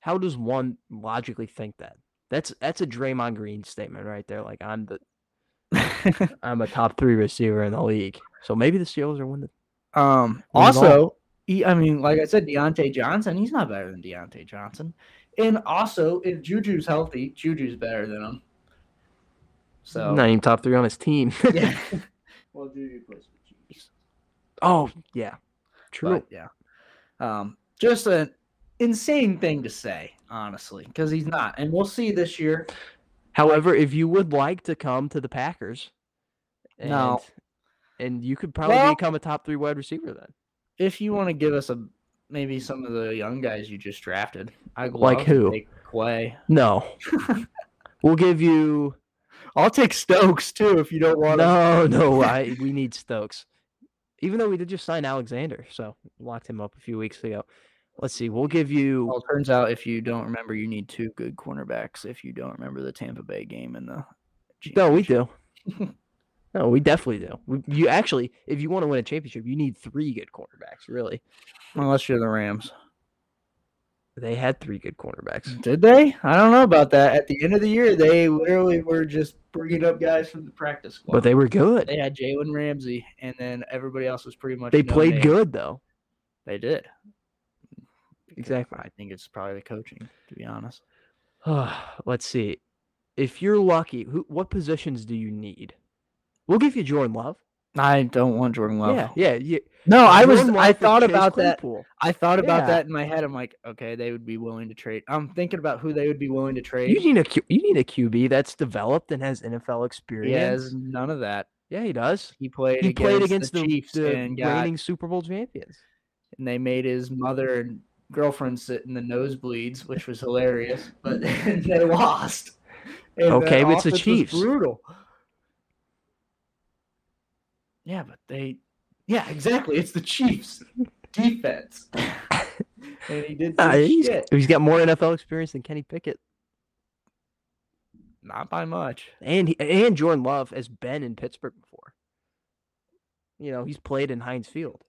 [SPEAKER 2] how does one logically think that? That's that's a Draymond Green statement right there. Like I'm the I'm a top three receiver in the league. So maybe the Steelers are winning.
[SPEAKER 3] Um. Also, he, I mean, like I said, Diontae Johnson. He's not better than Diontae Johnson. And also, if Juju's healthy, Juju's better than him. So
[SPEAKER 2] Not even top three on his team.
[SPEAKER 3] yeah. well, Juju plays for the Chiefs.
[SPEAKER 2] oh yeah, true.
[SPEAKER 3] But yeah, um, just an insane thing to say, honestly, because he's not. And we'll see this year.
[SPEAKER 2] However, if you would like to come to the Packers, and,
[SPEAKER 3] No.
[SPEAKER 2] and you could probably
[SPEAKER 3] Well-
[SPEAKER 2] become a top three wide receiver then.
[SPEAKER 3] If you want to give us a maybe some of the young guys you just drafted, I
[SPEAKER 2] Like who?
[SPEAKER 3] Take Quay.
[SPEAKER 2] No, we'll give you.
[SPEAKER 3] I'll take Stokes too if you don't want to.
[SPEAKER 2] No, no, I we need Stokes. Even though we did just sign Alexander, so locked him up a few weeks ago. Let's see, we'll give you.
[SPEAKER 3] Well, it turns out if you don't remember, you need two good cornerbacks. If you don't remember the Tampa Bay game and the
[SPEAKER 2] No, we do. no, we definitely do. We, you actually, if you want to win a championship, you need three good cornerbacks. Really,
[SPEAKER 3] Unless you're the Rams.
[SPEAKER 2] They had three good cornerbacks.
[SPEAKER 3] Did they? I don't know about that. At the end of the year, they literally were just bringing up guys from the practice squad.
[SPEAKER 2] But they were good.
[SPEAKER 3] They had Jalen Ramsey, and then everybody else was pretty much.
[SPEAKER 2] They
[SPEAKER 3] no
[SPEAKER 2] played
[SPEAKER 3] name.
[SPEAKER 2] good though.
[SPEAKER 3] They did.
[SPEAKER 2] Exactly.
[SPEAKER 3] I think it's probably the coaching, to be honest.
[SPEAKER 2] Let's see. If you're lucky, who what positions do you need? We'll give you Jordan Love.
[SPEAKER 3] I don't want Jordan Love.
[SPEAKER 2] Yeah, yeah, yeah.
[SPEAKER 3] No, I was. I thought about that.
[SPEAKER 2] Claypool.
[SPEAKER 3] I thought about
[SPEAKER 2] Yeah.
[SPEAKER 3] that in my head. I'm like, okay, they would be willing to trade. I'm thinking about who they would be willing to trade.
[SPEAKER 2] You need a Q, you need a QB that's developed and has NFL experience.
[SPEAKER 3] He has none of that.
[SPEAKER 2] Yeah, he does.
[SPEAKER 3] He played.
[SPEAKER 2] He
[SPEAKER 3] against
[SPEAKER 2] played against
[SPEAKER 3] the,
[SPEAKER 2] the,
[SPEAKER 3] Chiefs
[SPEAKER 2] the
[SPEAKER 3] and got,
[SPEAKER 2] reigning Super Bowl champions.
[SPEAKER 3] and they made his mother and girlfriend sit in the nosebleeds, which was hilarious. But they lost. And
[SPEAKER 2] Okay, but it's the Chiefs.
[SPEAKER 3] Brutal. Yeah, but they. Yeah, exactly. It's the Chiefs defense. and he did some
[SPEAKER 2] he's,
[SPEAKER 3] shit.
[SPEAKER 2] he's got more NFL experience than Kenny Pickett,
[SPEAKER 3] Not by much.
[SPEAKER 2] and he, and Jordan Love has been in Pittsburgh before. You know, he's played in Heinz Field.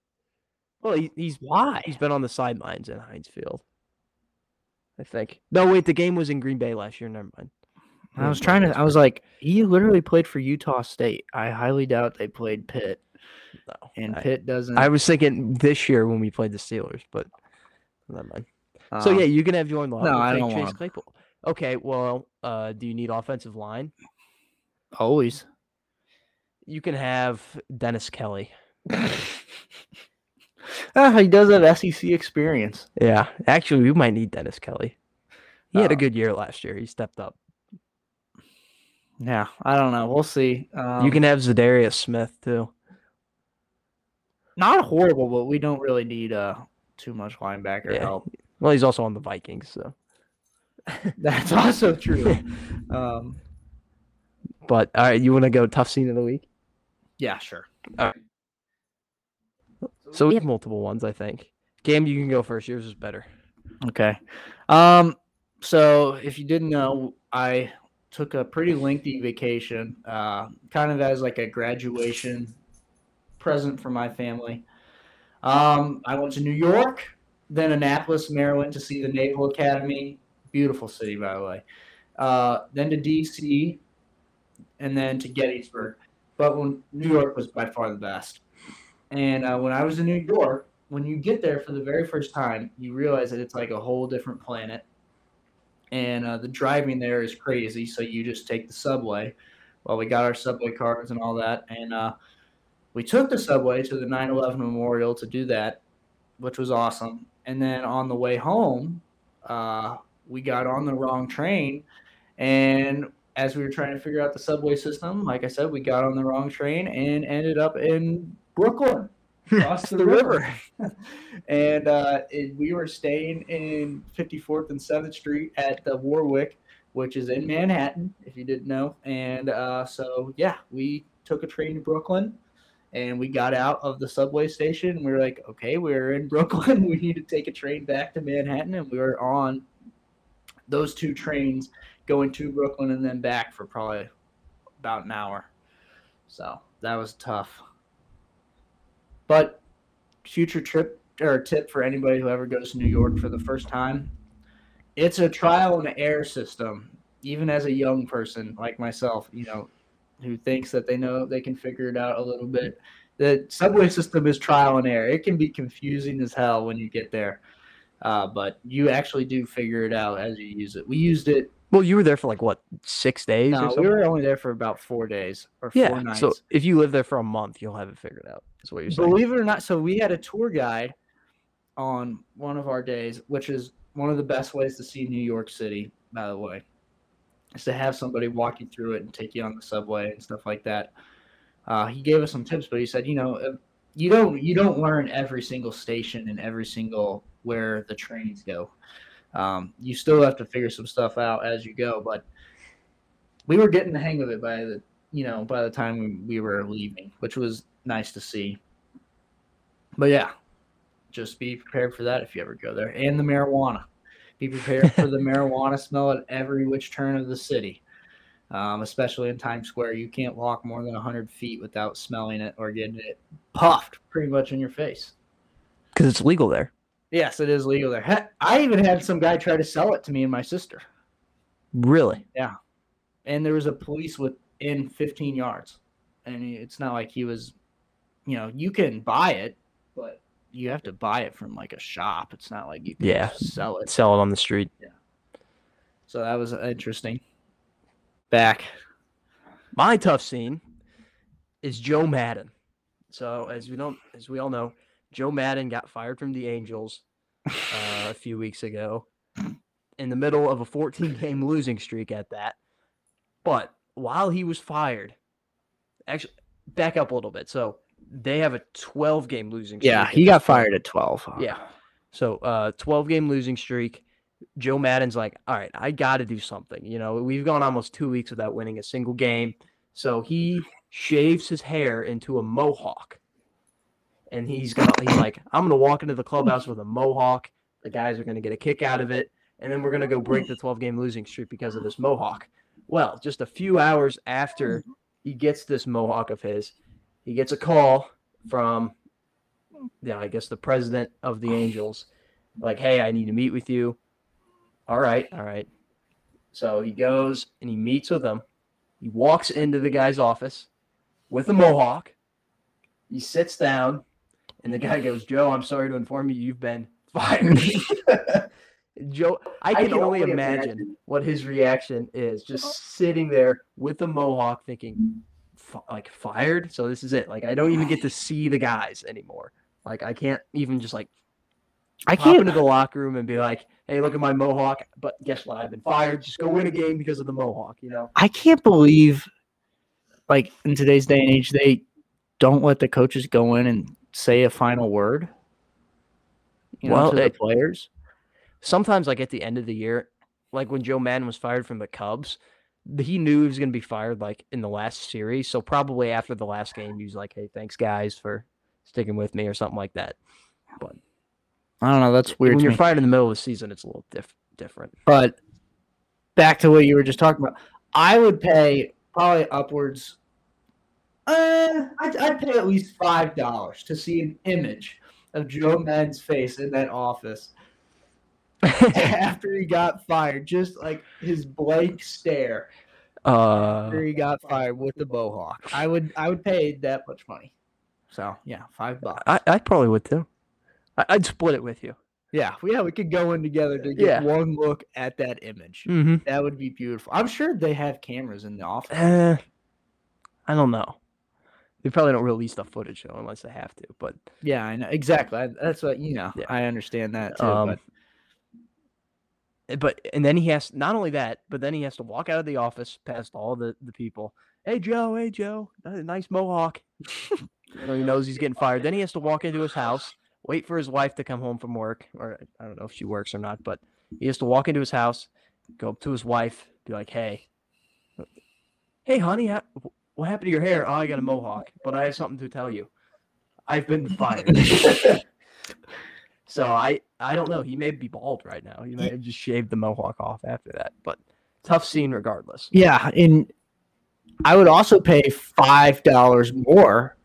[SPEAKER 2] Well, he, he's
[SPEAKER 3] Why?
[SPEAKER 2] he's been on the sidelines in Heinz Field. I think. No, wait, the game was in Green Bay last year. Never mind.
[SPEAKER 3] I was trying to. I was like, he literally played for Utah State. I highly doubt they played Pitt,
[SPEAKER 2] No,
[SPEAKER 3] and
[SPEAKER 2] I-
[SPEAKER 3] Pitt doesn't.
[SPEAKER 2] I was thinking this year when we played the Steelers, but never mind. so
[SPEAKER 3] um,
[SPEAKER 2] yeah, you can have Jordan Love.
[SPEAKER 3] no, I don't
[SPEAKER 2] Chase. Claypool. Okay, well, uh, do you need offensive line?
[SPEAKER 3] always.
[SPEAKER 2] You can have Dennis Kelly.
[SPEAKER 3] Ah, he does have SEC experience.
[SPEAKER 2] Yeah, actually, we might need Dennis Kelly. He had a
[SPEAKER 3] Uh,
[SPEAKER 2] good year last year. He stepped up.
[SPEAKER 3] Yeah, I don't know. We'll see. Um,
[SPEAKER 2] you can have Za'Darius Smith too.
[SPEAKER 3] not horrible, but we don't really need uh too much linebacker
[SPEAKER 2] Yeah.
[SPEAKER 3] help.
[SPEAKER 2] Well, he's also on the Vikings, so.
[SPEAKER 3] That's also true. um,
[SPEAKER 2] But all right, you want to go tough scene of the week?
[SPEAKER 3] yeah, sure. All right.
[SPEAKER 2] So we have multiple ones, I think. Cam, you can go first. Yours is better.
[SPEAKER 3] Okay. Um, so if you didn't know, I took a pretty lengthy vacation, uh, kind of as like a graduation present for my family. Um, I went to New York, then Annapolis, Maryland to see the Naval Academy. Beautiful city, by the way. Uh, then to DC, and then to Gettysburg. But when New York was by far the best. And uh, when I was in New York, when you get there for the very first time, you realize that it's like a whole different planet. And uh, the driving there is crazy. So you just take the subway. Well, we got our subway cards and all that. And uh, we took the subway to the 9 11 memorial to do that, which was awesome. And then on the way home, uh, we got on the wrong train. And as we were trying to figure out the subway system, like I said, we got on the wrong train and ended up in Brooklyn
[SPEAKER 1] across the,
[SPEAKER 3] the
[SPEAKER 1] river.
[SPEAKER 3] river. and uh, it, we were staying in 54th and 7th Street at the Warwick, which is in Manhattan, if you didn't know. And uh, so, yeah, we took a train to Brooklyn and we got out of the subway station. We were like, okay, we're in Brooklyn. We need to take a train back to Manhattan. And we were on those two trains going to Brooklyn and then back for probably about an hour. So that was tough. But future trip or tip for anybody who ever goes to New York for the first time, it's a trial and error system. Even as a young person like myself, you know, who thinks that they know they can figure it out a little bit. The subway system is trial and error. It can be confusing as hell when you get there, uh, but you actually do figure it out as you use it. We used it.
[SPEAKER 2] Well, you were there for like what six days or
[SPEAKER 3] No, we were only there for about four days or four
[SPEAKER 2] yeah.
[SPEAKER 3] nights.
[SPEAKER 2] So if you live there for a month, you'll have it figured out. Is what you're saying?
[SPEAKER 3] Believe it or not, so we had a tour guide on one of our days, which is one of the best ways to see New York City, by the way, is to have somebody walk you through it and take you on the subway and stuff like that. Uh, he gave us some tips, but he said, you know, uh, you don't you don't learn every single station and every single where the trains go. Um, you still have to figure some stuff out as you go, but we were getting the hang of it by the you know by the time we, we were leaving, which was nice to see. But yeah, just be prepared for that if you ever go there. And the marijuana. Be prepared for the marijuana smell at every which turn of the city, um, especially in Times Square. You can't walk more than 100 feet without smelling it or getting it puffed pretty much in your face.
[SPEAKER 2] Because it's legal there.
[SPEAKER 3] Yes, it is legal there. Heck, I even had some guy try to sell it to me and my sister.
[SPEAKER 2] Really? Yeah.
[SPEAKER 3] And there was a police within 15 yards and it's not like he was you know you can buy it but you have to buy it from like a shop it's not like you can
[SPEAKER 2] Yeah.
[SPEAKER 3] sell it
[SPEAKER 2] Sell it on the street. Yeah.
[SPEAKER 3] so that was interesting back
[SPEAKER 2] My tough scene is Joe Maddon. So as we don't, as we all know, Joe Maddon got fired from the Angels uh, a few weeks ago, in the middle of a 14 game losing streak at that. But while he was fired, actually, back up a little bit. So they have a 12 game losing streak.
[SPEAKER 3] yeah he got fired at 12
[SPEAKER 2] Yeah. So uh 12 game losing streak. Joe Maddon's like, all right, I gotta do something. You know, we've gone almost two weeks without winning a single game. So he shaves his hair into a mohawk. And he's gonna he's like, I'm gonna walk into the clubhouse with a mohawk. The guys are gonna get a kick out of it, and then we're gonna go break the 12 game losing streak because of this mohawk. Well, just a few hours after he gets this mohawk of his, he gets a call from yeah, I guess the president of the Angels, like, hey, I need to meet with you. All right, all right. So he goes and he meets with him. He walks into the guy's office with a mohawk. He sits down, and the guy goes, Joe, I'm sorry to inform you, you've been fired. Joe, I can, only imagine what his reaction is just oh. sitting there with a mohawk thinking, like, fired? So this is it. Like, I don't even get to see the guys anymore. Like, I can't even just like
[SPEAKER 3] i
[SPEAKER 2] hop into the locker room and be like, "Hey, look at my mohawk." But guess what? I've been fired. Just go win a game because of the mohawk. You know?
[SPEAKER 3] I can't believe, like in today's day and age, they don't let the coaches go in and say a final word. You know,
[SPEAKER 2] Well,
[SPEAKER 3] to the
[SPEAKER 2] it-
[SPEAKER 3] players.
[SPEAKER 2] Sometimes, like at the end of the year, like when Joe Maddon was fired from the Cubs, he knew he was going to be fired like in the last series. So probably after the last game, he was like, "Hey, thanks guys for sticking with me" or something like that.
[SPEAKER 3] But I don't know. That's weird.
[SPEAKER 2] when you're
[SPEAKER 3] me.
[SPEAKER 2] fired in the middle of the season, it's a little diff- different.
[SPEAKER 3] But back to what you were just talking about, I would pay probably upwards. Uh, I'd, I'd pay at least five dollars to see an image of Joe Maddon's face in that office after he got fired. Just like his blank stare
[SPEAKER 2] uh,
[SPEAKER 3] after he got fired with the mohawk. I would I would pay that much money. So yeah, five bucks.
[SPEAKER 2] I, I probably would too. I, I'd split it with you.
[SPEAKER 3] Yeah, yeah, we could go in together to get
[SPEAKER 2] Yeah.
[SPEAKER 3] one look at that image.
[SPEAKER 2] Mm-hmm.
[SPEAKER 3] That would be beautiful. I'm sure they have cameras in the office.
[SPEAKER 2] Uh, I don't know. They probably don't release the footage though, unless they have to. But
[SPEAKER 3] Yeah, I know exactly. I, that's what you know.
[SPEAKER 2] Yeah.
[SPEAKER 3] I understand that too.
[SPEAKER 2] um,
[SPEAKER 3] but
[SPEAKER 2] eh, but and then he has not only that, but then he has to walk out of the office past all the the people. Hey Joe, hey Joe, uh, nice mohawk. He knows he's getting fired. Then he has to walk into his house, wait for his wife to come home from work, or I don't know if she works or not, but he has to walk into his house, go up to his wife, be like, "Hey, hey, honey, what happened to your hair? Oh, I got a mohawk, but I have something to tell you. I've been fired." so I, I don't know. He may be bald right now. He may have just shaved the mohawk off after that, but tough scene regardless.
[SPEAKER 3] Yeah, and I would also pay five dollars more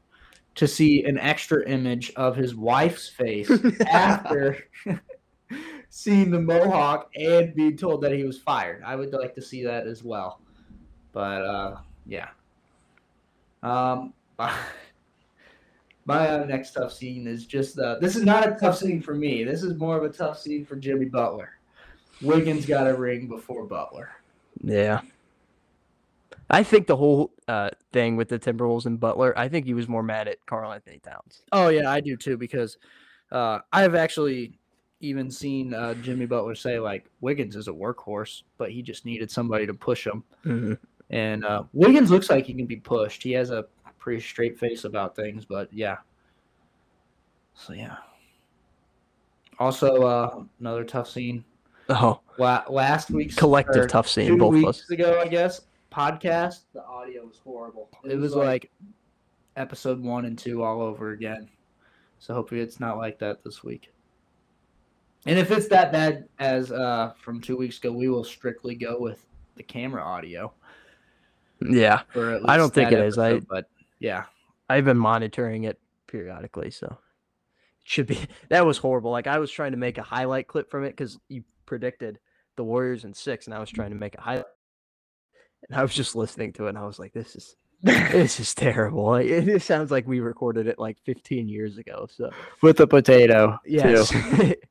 [SPEAKER 3] to see an extra image of his wife's face after seeing the mohawk and being told that he was fired. I would like to see that as well. But uh, yeah. Um, my uh, next tough scene is just uh, this is not a tough scene for me. This is more of a tough scene for Jimmy Butler. Wiggins got a ring before Butler.
[SPEAKER 2] Yeah. I think the whole uh, thing with the Timberwolves and Butler, I think he was more mad at Karl-Anthony Towns.
[SPEAKER 3] Oh yeah, I do too because uh, I've actually even seen uh, Jimmy Butler say like Wiggins is a workhorse, but he just needed somebody to push him. And uh, Wiggins looks like he can be pushed. He has a pretty straight face about things, but yeah. So yeah. Also, uh, another tough scene.
[SPEAKER 2] Oh,
[SPEAKER 3] La- last week's
[SPEAKER 2] collective tough scene,
[SPEAKER 3] two
[SPEAKER 2] both of
[SPEAKER 3] weeks
[SPEAKER 2] us.
[SPEAKER 3] ago, I guess. Podcast.
[SPEAKER 1] The audio was horrible.
[SPEAKER 3] It was like episode one and two all over again. So hopefully it's not like that this week. And if it's that bad as uh, from two weeks ago, we will strictly go with the camera audio.
[SPEAKER 2] Yeah. I don't think it is. I-
[SPEAKER 3] but yeah,
[SPEAKER 2] I've been monitoring it periodically, so it should be. That was horrible. Like I was trying to make a highlight clip from it because you predicted the Warriors in six, and I was trying to make a highlight. And I was just listening to it, and I was like, "This is this is terrible. Like, it, it sounds like we recorded it like 15 years ago." So
[SPEAKER 3] with a potato.
[SPEAKER 2] yes,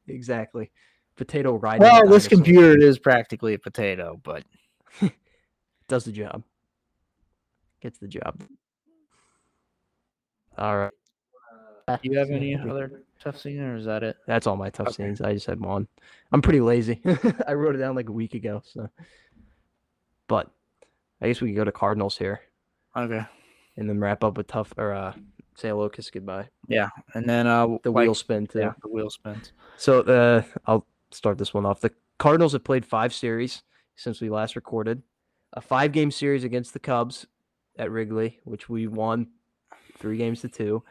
[SPEAKER 2] exactly. Potato riding.
[SPEAKER 3] Well, this computer is practically a potato, but
[SPEAKER 2] does the job. Gets the job. All right.
[SPEAKER 3] do you have any other tough scene, or is that it?
[SPEAKER 2] That's all my tough
[SPEAKER 3] Okay.
[SPEAKER 2] scenes. I just had one. I'm pretty lazy. I wrote it down like a week ago. So, but I guess we could go to Cardinals here
[SPEAKER 3] Okay.
[SPEAKER 2] and then wrap up with tough or uh, say hello, kiss goodbye.
[SPEAKER 3] Yeah, and then uh,
[SPEAKER 2] The
[SPEAKER 3] like-
[SPEAKER 2] wheel spin too.
[SPEAKER 3] Yeah, the wheel spins.
[SPEAKER 2] So uh, I'll start this one off. The Cardinals have played five series since we last recorded. A five game series against the Cubs at Wrigley, which we won three games to two.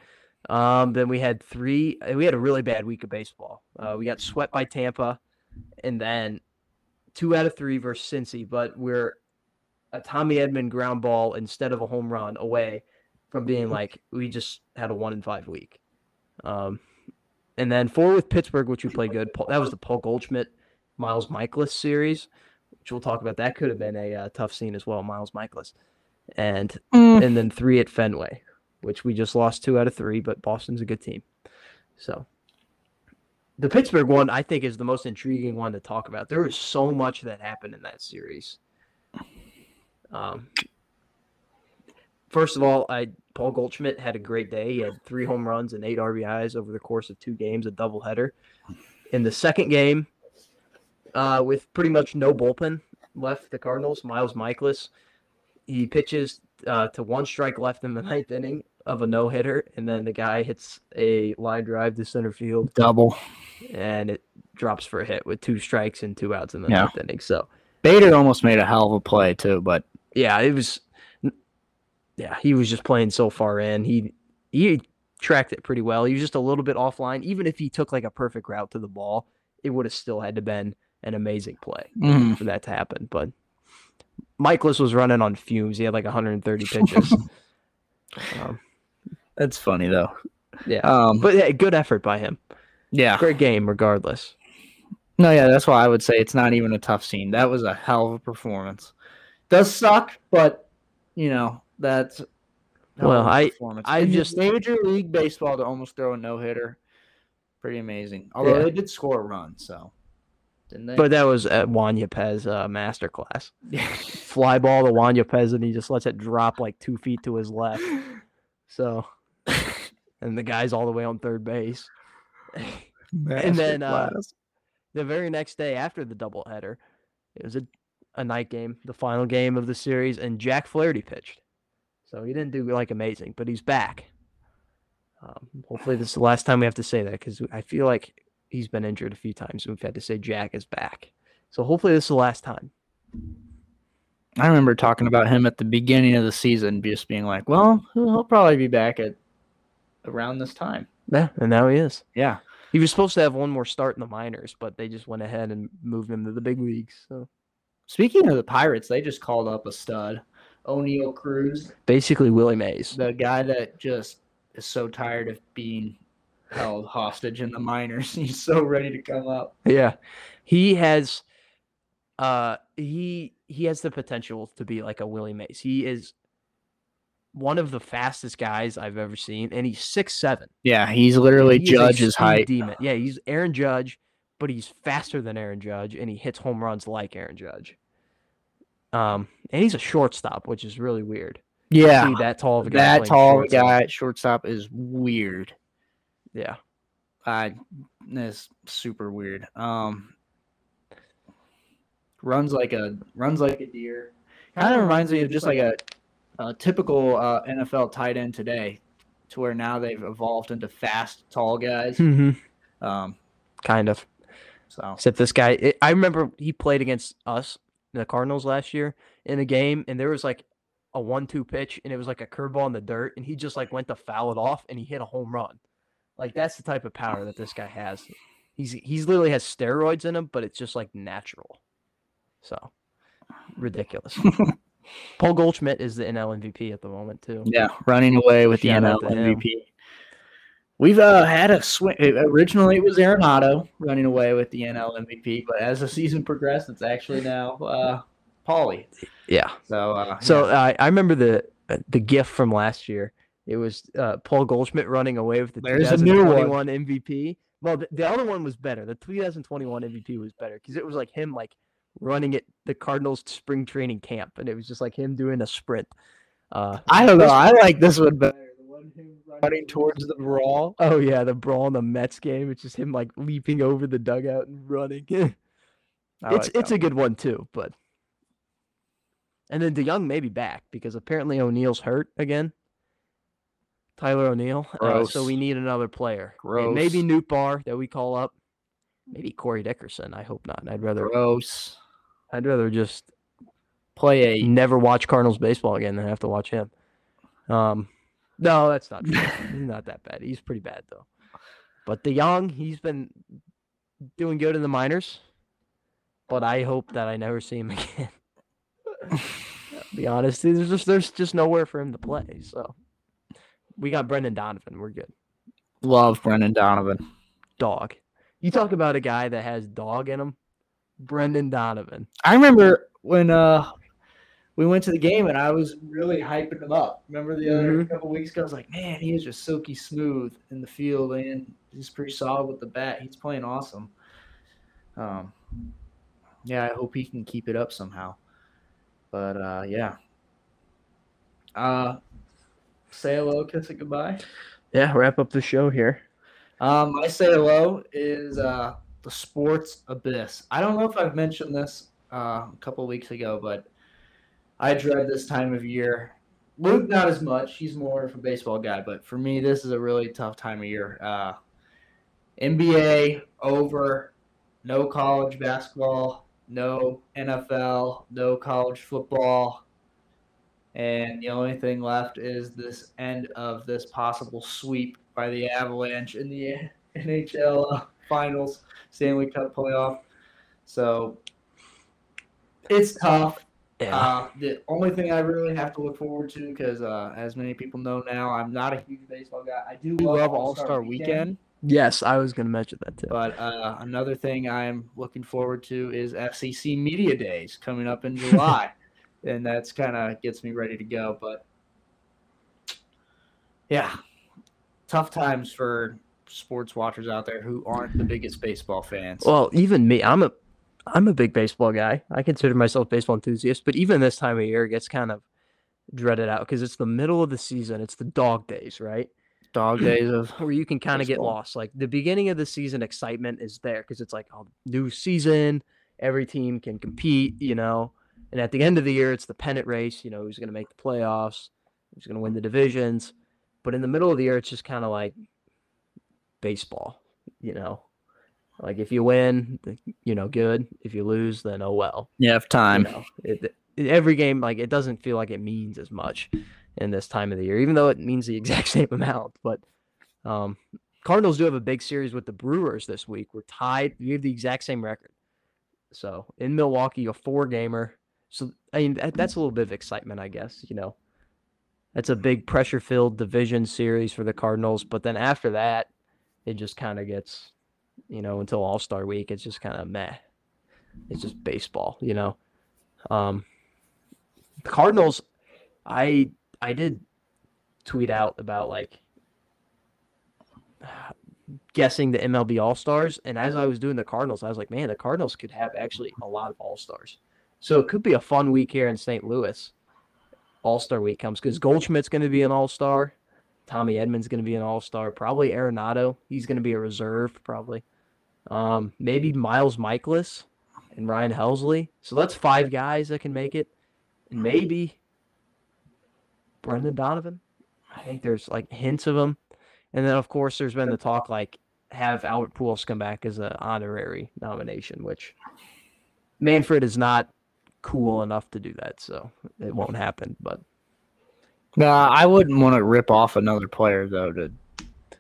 [SPEAKER 2] Um, then we had three. We had a really bad week of baseball. Uh, we got swept by Tampa, and then two out of three versus Cincy. But we're a Tommy Edman ground ball instead of a home run away from being like we just had a one in five week. Um, and then four with Pittsburgh, which we played good. That was the Paul Goldschmidt, Miles Mikolas series, which we'll talk about. That could have been a uh, tough scene as well, Miles Mikolas. And and then three at Fenway, which we just lost two out of three, but Boston's a good team. So the Pittsburgh one, I think, is the most intriguing one to talk about. There was so much that happened in that series. Um, first of all, I Paul Goldschmidt had a great day. He had three home runs and eight RBIs over the course of two games, a doubleheader. In the second game, uh, with pretty much no bullpen left, the Cardinals, Miles Mikolas, he pitches uh, to one strike left in the ninth inning of a no hitter, and then the guy hits a line drive to center field,
[SPEAKER 3] Double.
[SPEAKER 2] and it drops for a hit with two strikes and two outs in the
[SPEAKER 3] Yeah.
[SPEAKER 2] ninth inning. So
[SPEAKER 3] Bader almost made a hell of a play too, but
[SPEAKER 2] yeah, it was. Yeah, he was just playing so far in. He he tracked it pretty well. He was just a little bit offline. Even if he took like a perfect route to the ball, it would have still had to been an amazing play for that to happen. But Mikolas was running on fumes. He had like 130 pitches. um,
[SPEAKER 3] that's funny though.
[SPEAKER 2] yeah,
[SPEAKER 3] Um,
[SPEAKER 2] but yeah, good effort by him.
[SPEAKER 3] yeah,
[SPEAKER 2] Great game, regardless.
[SPEAKER 3] no, yeah, that's why I would say it's not even a tough scene. That was a hell of a performance. Does suck, but you know that's.
[SPEAKER 2] Well, I-
[SPEAKER 3] performance.
[SPEAKER 2] I just-
[SPEAKER 3] Major League Baseball to almost throw a no hitter, pretty amazing. Although
[SPEAKER 2] Yeah.
[SPEAKER 3] they did score a run, so didn't they?
[SPEAKER 2] But that was at Juan Yepez uh, masterclass.
[SPEAKER 3] yeah,
[SPEAKER 2] Fly ball to Juan Yepez, and he just lets it drop like two feet to his left. So, and the guy's all the way on third base. And then, uh,
[SPEAKER 3] Masterclass.
[SPEAKER 2] the very next day after the doubleheader, it was a, a night game, the final game of the series, and Jack Flaherty pitched. So he didn't do like amazing, but he's back. hopefully this is the last time we have to say that because I feel like he's been injured a few times. and We've had to say Jack is back. So hopefully this is the last time.
[SPEAKER 3] I remember talking about him at the beginning of the season, just being like, "Well, he'll he'll probably be back at around this time."
[SPEAKER 2] Yeah, and now he is.
[SPEAKER 3] Yeah,
[SPEAKER 2] He was supposed to have one more start in the minors, but they just went ahead and moved him to the big leagues. So
[SPEAKER 3] Speaking of the Pirates, they just called up a stud, Oneil Cruz,
[SPEAKER 2] basically Willie Mays.
[SPEAKER 3] the guy that just is so tired of being held hostage in the minors. He's so ready to come up.
[SPEAKER 2] Yeah. He has uh he he has the potential to be like a Willie Mays. He is one of the fastest guys I've ever seen, and he's six seven.
[SPEAKER 3] Yeah, he's literally Judge's height.
[SPEAKER 2] Demon. Yeah, he's Aaron Judge, but he's faster than Aaron Judge, and he hits home runs like Aaron Judge. Um, and he's a shortstop, which is really weird.
[SPEAKER 3] Yeah,
[SPEAKER 2] see that tall of a guy.
[SPEAKER 3] that tall of
[SPEAKER 2] shortstop.
[SPEAKER 3] guy at shortstop is weird.
[SPEAKER 2] Yeah,
[SPEAKER 3] I it's super weird. Um, runs like a runs like a deer. Kind of reminds me of just like a, a typical uh, NFL tight end today, to where now they've evolved into fast, tall guys.
[SPEAKER 2] hmm
[SPEAKER 3] Um,
[SPEAKER 2] kind of.
[SPEAKER 3] so
[SPEAKER 2] Except this guy, it, I remember he played against us, the Cardinals last year in a game, and there was like a one-two pitch, and it was like a curveball in the dirt, and he just like went to foul it off, and he hit a home run. Like that's the type of power that this guy has. He's he's literally has steroids in him, but it's just like natural. So ridiculous. Paul Goldschmidt is the NL MVP at the moment too.
[SPEAKER 3] yeah, running away with the
[SPEAKER 2] Shout
[SPEAKER 3] NL
[SPEAKER 2] out to him.
[SPEAKER 3] MVP. We've uh, had a swing. Originally, it was Arenado running away with the NL MVP, but as the season progressed, it's actually now uh, Paulie.
[SPEAKER 2] Yeah.
[SPEAKER 3] So, uh,
[SPEAKER 2] So
[SPEAKER 3] yeah.
[SPEAKER 2] I remember the the gift from last year. It was uh, Paul Goldschmidt running away with the
[SPEAKER 3] There's a new one.
[SPEAKER 2] MVP. Well, the, the other one was better. The 2021 MVP was better because it was like him like running at the Cardinals spring training camp, and it was just like him doing a sprint. Uh,
[SPEAKER 3] I don't know. I like this one better. The one him running towards the brawl.
[SPEAKER 2] oh yeah, the brawl in the Mets game. It's just him like leaping over the dugout and running. it's
[SPEAKER 3] like
[SPEAKER 2] it's a good one too, but. And then DeJong may be back because apparently O'Neill's hurt again. Tyler O'Neill. Uh, so we need another player. And Maybe
[SPEAKER 3] Gross.
[SPEAKER 2] Nootbaar that we call up. Maybe Corey Dickerson. I hope not. I'd rather
[SPEAKER 3] Gross.
[SPEAKER 2] I'd rather just
[SPEAKER 3] Play a
[SPEAKER 2] never watch Cardinals baseball again than have to watch him. Um, no, that's not true. he's not that bad. He's pretty bad though. But DeJong, he's been doing good in the minors. But I hope that I never see him again. be honest, there's just there's just nowhere for him to play. So we got Brendan Donovan. We're good.
[SPEAKER 3] love Brendan Donovan.
[SPEAKER 2] Dog. You talk about a guy that has dog in him. Brendan Donovan.
[SPEAKER 3] I remember when uh we went to the game and I was really hyping him up. Remember the other
[SPEAKER 2] Mhm.
[SPEAKER 3] couple weeks ago? I was like, man, he is just silky smooth in the field and he's pretty solid with the bat. He's playing awesome. Um, yeah, I hope he can keep it up somehow. But uh, yeah. Uh, say hello, kiss it goodbye.
[SPEAKER 2] Yeah, wrap up the show here.
[SPEAKER 3] Um, my say hello is uh, the sports abyss. I don't know if I've mentioned this uh, a couple weeks ago, but I dread this time of year. Luke, not as much. He's more of a baseball guy, but for me, this is a really tough time of year. Uh, NBA over, no college basketball, no NFL, no college football. And the only thing left is this end of this possible sweep by the Avalanche in the NHL uh, Finals, Stanley Cup playoff. So it's tough. Uh, the only thing I really have to look forward to, because uh, as many people know now, I'm not a huge baseball guy. I do love, All Star Weekend,
[SPEAKER 2] yes, I was going to mention that too.
[SPEAKER 3] but uh, another thing I'm looking forward to is SEC Media Days coming up in July, and that's kind of gets me ready to go. But yeah, tough times for sports watchers out there who aren't the biggest baseball fans.
[SPEAKER 2] Well, even me, I'm a I'm a big baseball guy. I consider myself a baseball enthusiast, but even this time of year it gets kind of dreaded out because it's the middle of the season. It's the dog days, right?
[SPEAKER 3] Dog days of
[SPEAKER 2] Where you can kind of get lost. Like the beginning of the season excitement is there because it's like oh, new season, every team can compete, you know. And at the end of the year, it's the pennant race. You know, who's going to make the playoffs, who's going to win the divisions. But in the middle of the year, it's just kind of like baseball. You know, like if you win, you know, good. If you lose, then oh well.
[SPEAKER 3] You have time.
[SPEAKER 2] You know, it, it, every game, like it doesn't feel like it means as much in this time of the year, even though it means the exact same amount. But um, Cardinals do have a big series with the Brewers this week. We're tied. We have the exact same record. So in Milwaukee, a four gamer. So I mean that, that's a little bit of excitement, I guess. You know, that's a big pressure filled division series for the Cardinals. But then after that, it just kind of gets, you know, until All Star Week, it's just kind of meh. It's just baseball, you know. Um, the Cardinals, I I did tweet out about like guessing the MLB All Stars, and as I was doing the Cardinals, I was like, man, the Cardinals could have actually a lot of All Stars. So it could be a fun week here in St. Louis. All Star week comes because Goldschmidt's going to be an All Star. Tommy Edman's going to be an All Star. Probably Arenado. He's going to be a reserve, probably. Um, maybe Miles Mikolas and Ryan Helsley. So that's five guys that can make it. And maybe Brendan Donovan. I think there's like hints of him, And then, of course, there's been the talk like have Albert Pujols come back as an honorary nomination, which Manfred is not cool enough to do that, so it won't happen. But
[SPEAKER 3] no, I wouldn't want to rip off another player though to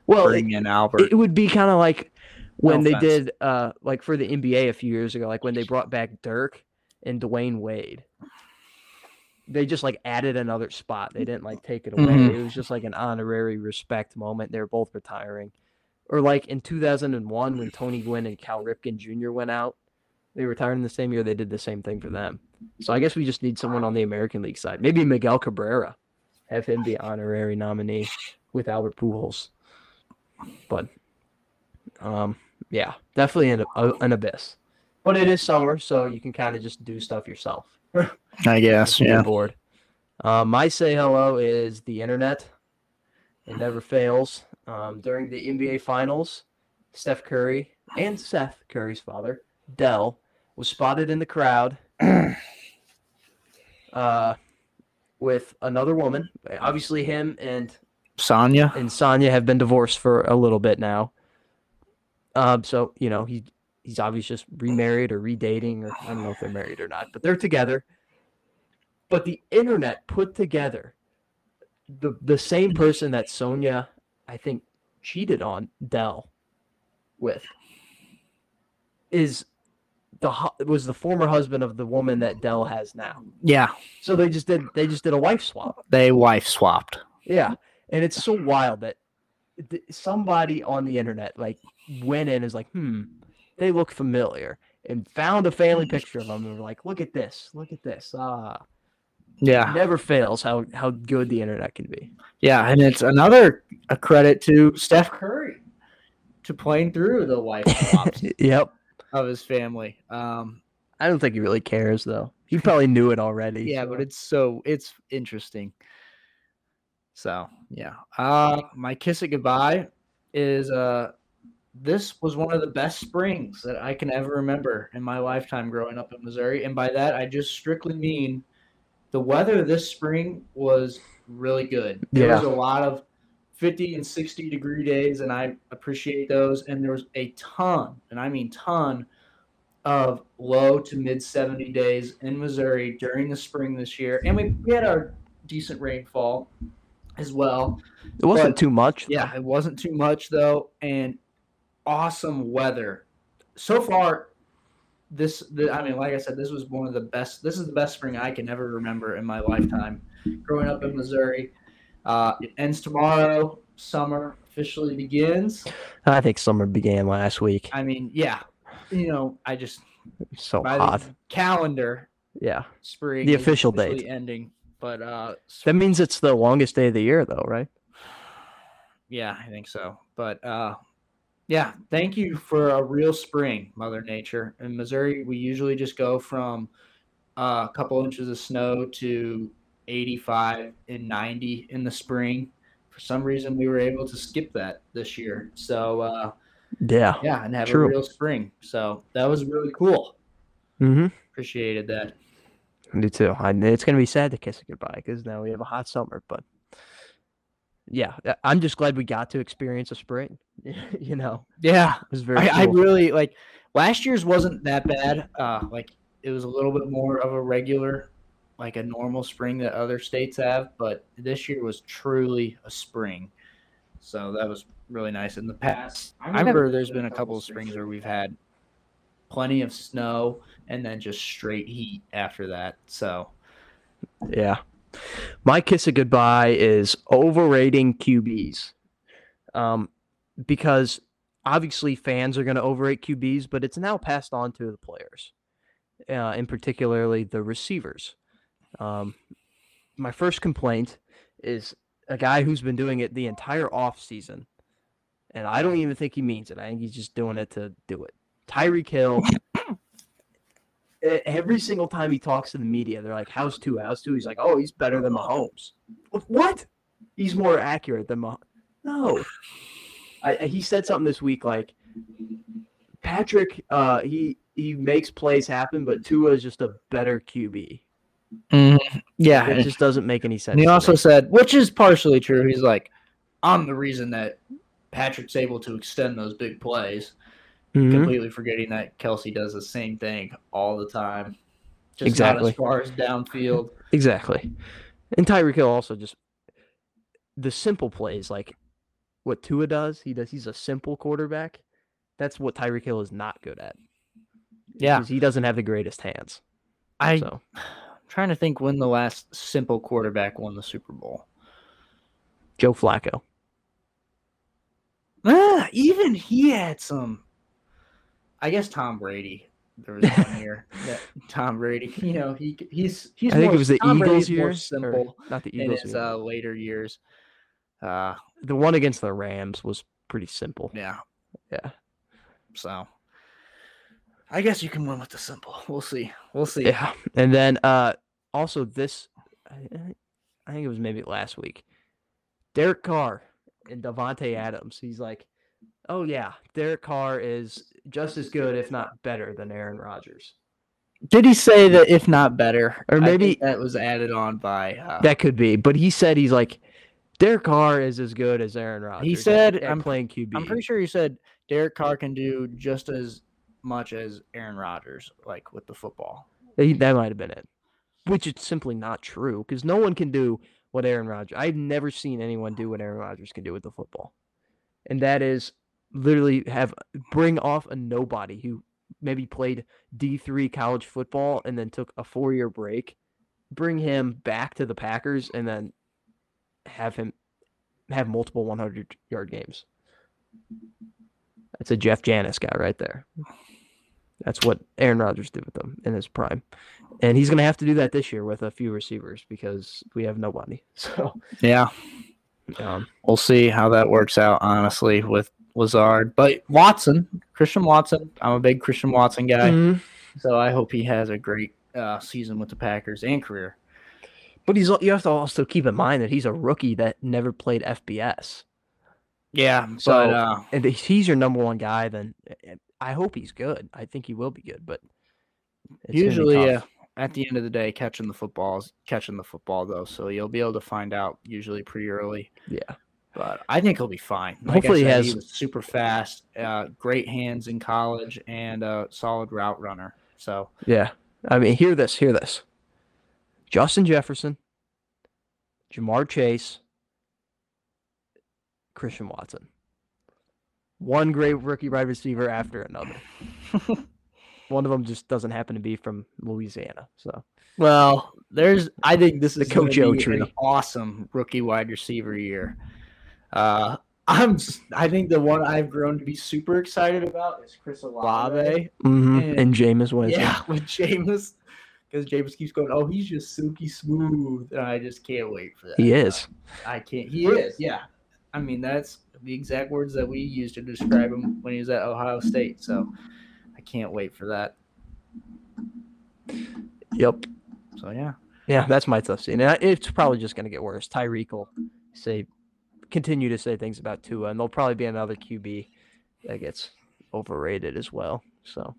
[SPEAKER 2] well,
[SPEAKER 3] bring
[SPEAKER 2] it,
[SPEAKER 3] in Albert.
[SPEAKER 2] it would be kind of like when
[SPEAKER 3] No
[SPEAKER 2] they did, uh, like for the NBA a few years ago, like when they brought back Dirk and Dwyane Wade. They just like added another spot. They didn't like take it away.
[SPEAKER 3] Mhm.
[SPEAKER 2] It was just like an honorary respect moment. They're both retiring. Or like in 2001 when Tony Gwynn and Cal Ripken Jr. went out, they retired in the same year. They did the same thing for them. So I guess we just need someone on the American League side. Maybe Miguel Cabrera, have him be honorary nominee with Albert Pujols. But, um, yeah, definitely an, a, an abyss. But it is summer, so you can kind of just do stuff yourself.
[SPEAKER 3] I guess. Yeah.
[SPEAKER 2] bored. Uh, my say hello is the internet. It never fails. Um, during the NBA Finals, Steph Curry and Seth Curry's father, Dell, was spotted in the crowd uh, with another woman. Obviously, him and
[SPEAKER 3] Sonya.
[SPEAKER 2] and Sonya have been divorced for a little bit now. Um, so you know he he's obviously just remarried or redating, or I don't know if they're married or not, but they're together. But the internet put together the the same person that Sonya, I think, cheated on Dell with is the was the former husband of the woman that Dell has now.
[SPEAKER 3] Yeah.
[SPEAKER 2] So they just did they just did a wife swap.
[SPEAKER 3] They wife swapped.
[SPEAKER 2] Yeah, and it's so wild that th- somebody on the internet like went in and is like, hmm, they look familiar, and found a family picture of them and were like, look at this, look at this. Ah,
[SPEAKER 3] Yeah.
[SPEAKER 2] never fails how how good the internet can be.
[SPEAKER 3] Yeah, and it's another a credit to Steph Curry to playing through the wife swaps
[SPEAKER 2] yep.
[SPEAKER 3] Of his family. Um,
[SPEAKER 2] I don't think he really cares though. He probably knew it already.
[SPEAKER 3] yeah,
[SPEAKER 2] so-
[SPEAKER 3] but it's so it's interesting. So yeah, uh, my kiss it goodbye is uh, this was one of the best springs that I can ever remember in my lifetime growing up in Missouri, and by that I just strictly mean the weather this spring was really good. There was a lot of 50 and 60 degree days, and I appreciate those. And there was a ton, and I mean ton, of low to mid 70 days in Missouri during the spring this year. And we, we had our decent rainfall as well.
[SPEAKER 2] it wasn't
[SPEAKER 3] but-
[SPEAKER 2] too much.
[SPEAKER 3] Yeah, it wasn't too much though, and awesome weather. So far, this the, I mean, like I said, this was one of the best. This is the best spring I can ever remember in my lifetime. Growing up in Missouri, uh, it ends tomorrow. Summer officially begins.
[SPEAKER 2] I think summer began last week.
[SPEAKER 3] I mean, yeah, you know, I just
[SPEAKER 2] It's so hot.
[SPEAKER 3] calendar
[SPEAKER 2] Yeah.
[SPEAKER 3] spring.
[SPEAKER 2] The official date.
[SPEAKER 3] ending, but uh,
[SPEAKER 2] That means it's the longest day of the year though, right?
[SPEAKER 3] Yeah, I think so. But uh yeah, thank you for a real spring, Mother Nature. In Missouri, we usually just go from uh, a couple inches of snow to 85 and 90 in the spring. For some reason, we were able to skip that this year. So uh,
[SPEAKER 2] Yeah.
[SPEAKER 3] yeah, and have
[SPEAKER 2] True.
[SPEAKER 3] a real spring. So that was really cool.
[SPEAKER 2] Mm-hmm.
[SPEAKER 3] Appreciated that.
[SPEAKER 2] I do too. I, it's gonna be sad to kiss it goodbye because now we have a hot summer. But yeah, I'm just glad we got to experience a spring. you know,
[SPEAKER 3] Yeah,
[SPEAKER 2] it was very.
[SPEAKER 3] I, I really like last year's wasn't that bad. Uh, like it was a little bit more of a regular, like a normal spring that other states have, but this year was truly a spring. So that was really nice. In the past, I remember there's been a couple of springs where we've had plenty of snow and then just straight heat after that. So
[SPEAKER 2] Yeah. My kiss of goodbye is overrating QBs. Um, because obviously fans are going to overrate QBs, but it's now passed on to the players, uh, in particularly the receivers. Um, my first complaint is a guy who's been doing it the entire off season, and I don't even think he means it. I think he's just doing it to do it. Tyreek Hill. Every single time he talks to the media, they're like, "How's Tua? How's Tua? He's like, "Oh, he's better than Mahomes." What? He's more accurate than Mahomes. No. I- he said something this week like Patrick. Uh, he he makes plays happen, but Tua is just a better QB.
[SPEAKER 3] Yeah,
[SPEAKER 2] It just doesn't make any sense.
[SPEAKER 3] And he also
[SPEAKER 2] me.
[SPEAKER 3] said, which is partially true, he's like, I'm the reason that Patrick's able to extend those big plays,
[SPEAKER 2] Mhm.
[SPEAKER 3] completely forgetting that Kelce does the same thing all the time. Just
[SPEAKER 2] Exactly.
[SPEAKER 3] not as far as downfield.
[SPEAKER 2] Exactly. And Tyreek Hill also just the simple plays like what Tua does. He does. He's a simple quarterback. That's what Tyreek Hill is not good at.
[SPEAKER 3] Yeah.
[SPEAKER 2] he doesn't have the greatest hands.
[SPEAKER 3] I'm
[SPEAKER 2] So
[SPEAKER 3] trying to think when the last simple quarterback won the Super Bowl.
[SPEAKER 2] Joe Flacco.
[SPEAKER 3] Ah, even he had some. I guess Tom Brady. There was one year that Tom Brady. You know, he he's he's.
[SPEAKER 2] I think
[SPEAKER 3] more,
[SPEAKER 2] it was the
[SPEAKER 3] Tom
[SPEAKER 2] Eagles
[SPEAKER 3] Brady's
[SPEAKER 2] year.
[SPEAKER 3] more simple
[SPEAKER 2] not the Eagles.
[SPEAKER 3] in
[SPEAKER 2] his
[SPEAKER 3] uh, later years. Uh,
[SPEAKER 2] the one against the Rams was pretty simple.
[SPEAKER 3] yeah.
[SPEAKER 2] Yeah.
[SPEAKER 3] So I guess you can win with the simple. We'll see. We'll see.
[SPEAKER 2] Yeah. And then uh also this I, I- I think it was maybe last week. Derek Carr and Davante Adams. He's like, "Oh yeah, Derek Carr is just as good if not better than Aaron Rodgers."
[SPEAKER 3] Did he say that if not better?
[SPEAKER 2] Or
[SPEAKER 3] I
[SPEAKER 2] maybe-
[SPEAKER 3] think that was added on by. Uh,
[SPEAKER 2] That could be, but he said he's like Derek Carr is as good as Aaron Rodgers. He
[SPEAKER 3] said-
[SPEAKER 2] at
[SPEAKER 3] I'm-
[SPEAKER 2] playing QB.
[SPEAKER 3] I'm pretty sure he said Derek Carr can do just as much as Aaron Rodgers, like with the football.
[SPEAKER 2] That might have been it, which is simply not true because no one can do what Aaron Rodgers. I've never seen anyone do what Aaron Rodgers can do with the football, and that is literally have bring off a nobody who maybe played D three college football and then took a four year break, bring him back to the Packers, and then have him have multiple 100 yard games. That's a Jeff Janis guy right there. That's what Aaron Rodgers did with them in his prime. And he's going to have to do that this year with a few receivers because we have nobody. So,
[SPEAKER 3] Yeah,
[SPEAKER 2] um,
[SPEAKER 3] we'll see how that works out. Honestly, with Lazard, but Watson, Christian Watson, I'm a big Christian Watson guy,
[SPEAKER 2] mhm.
[SPEAKER 3] so I hope he has a great uh, season with the Packers and career.
[SPEAKER 2] but he's you have to also keep in mind that he's a rookie that never played FBS.
[SPEAKER 3] Yeah,
[SPEAKER 2] So,
[SPEAKER 3] but uh,
[SPEAKER 2] And if he's your number one guy, then I hope he's good. I think he will be good, but it's
[SPEAKER 3] usually,
[SPEAKER 2] tough.
[SPEAKER 3] uh, at the end of the day, catching the football is catching the football though, so you'll be able to find out usually pretty early.
[SPEAKER 2] yeah.
[SPEAKER 3] but I think he'll be fine.
[SPEAKER 2] Hopefully he
[SPEAKER 3] I said,
[SPEAKER 2] has-
[SPEAKER 3] was super fast, uh, great hands in college, and a solid route runner. So
[SPEAKER 2] Yeah. I mean, hear this, hear this. Justin Jefferson, Ja'Marr Chase, Christian Watson. One great rookie wide receiver after another. One of them just doesn't happen to be from Louisiana. So,
[SPEAKER 3] well, there's I think this is gonna
[SPEAKER 2] Coach O tree.
[SPEAKER 3] an awesome rookie wide receiver year. Uh, I'm I think the one I've grown to be super excited about is Chris Olave.
[SPEAKER 2] mhm,
[SPEAKER 3] And-
[SPEAKER 2] and Jameis Winston.
[SPEAKER 3] Yeah, with Jameis. Because Jameis keeps going, oh, he's just silky smooth. And I just can't wait for that.
[SPEAKER 2] He is.
[SPEAKER 3] I can't. He is, yeah. I mean, that's the exact words that we used to describe him when he was at Ohio State. So I can't wait for that.
[SPEAKER 2] Yep.
[SPEAKER 3] So yeah,
[SPEAKER 2] Yeah, that's my tough scene. And it's probably just going to get worse. Tyreek will say, continue to say things about Tua, and there'll probably be another QB that gets overrated as well. So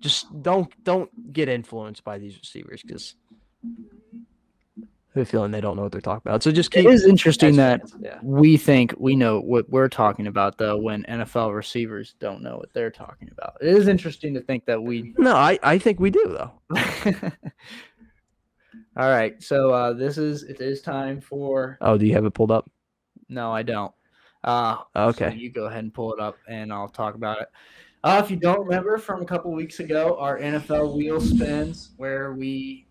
[SPEAKER 2] just don't don't get influenced by these receivers because have a feeling they don't know what they're talking about. So just
[SPEAKER 3] It
[SPEAKER 2] keep
[SPEAKER 3] is interesting that
[SPEAKER 2] yeah.
[SPEAKER 3] we think we know what we're talking about, though, when NFL receivers don't know what they're talking about. It is interesting to think that we.
[SPEAKER 2] No, I, I think we do though.
[SPEAKER 3] All right, so uh, this is it is time for.
[SPEAKER 2] Oh, do you have it pulled up?
[SPEAKER 3] No, I don't. Uh, so
[SPEAKER 2] Okay.
[SPEAKER 3] you go ahead and pull it up, and I'll talk about it. Uh, if you don't remember from a couple weeks ago, our NFL wheel spins, where we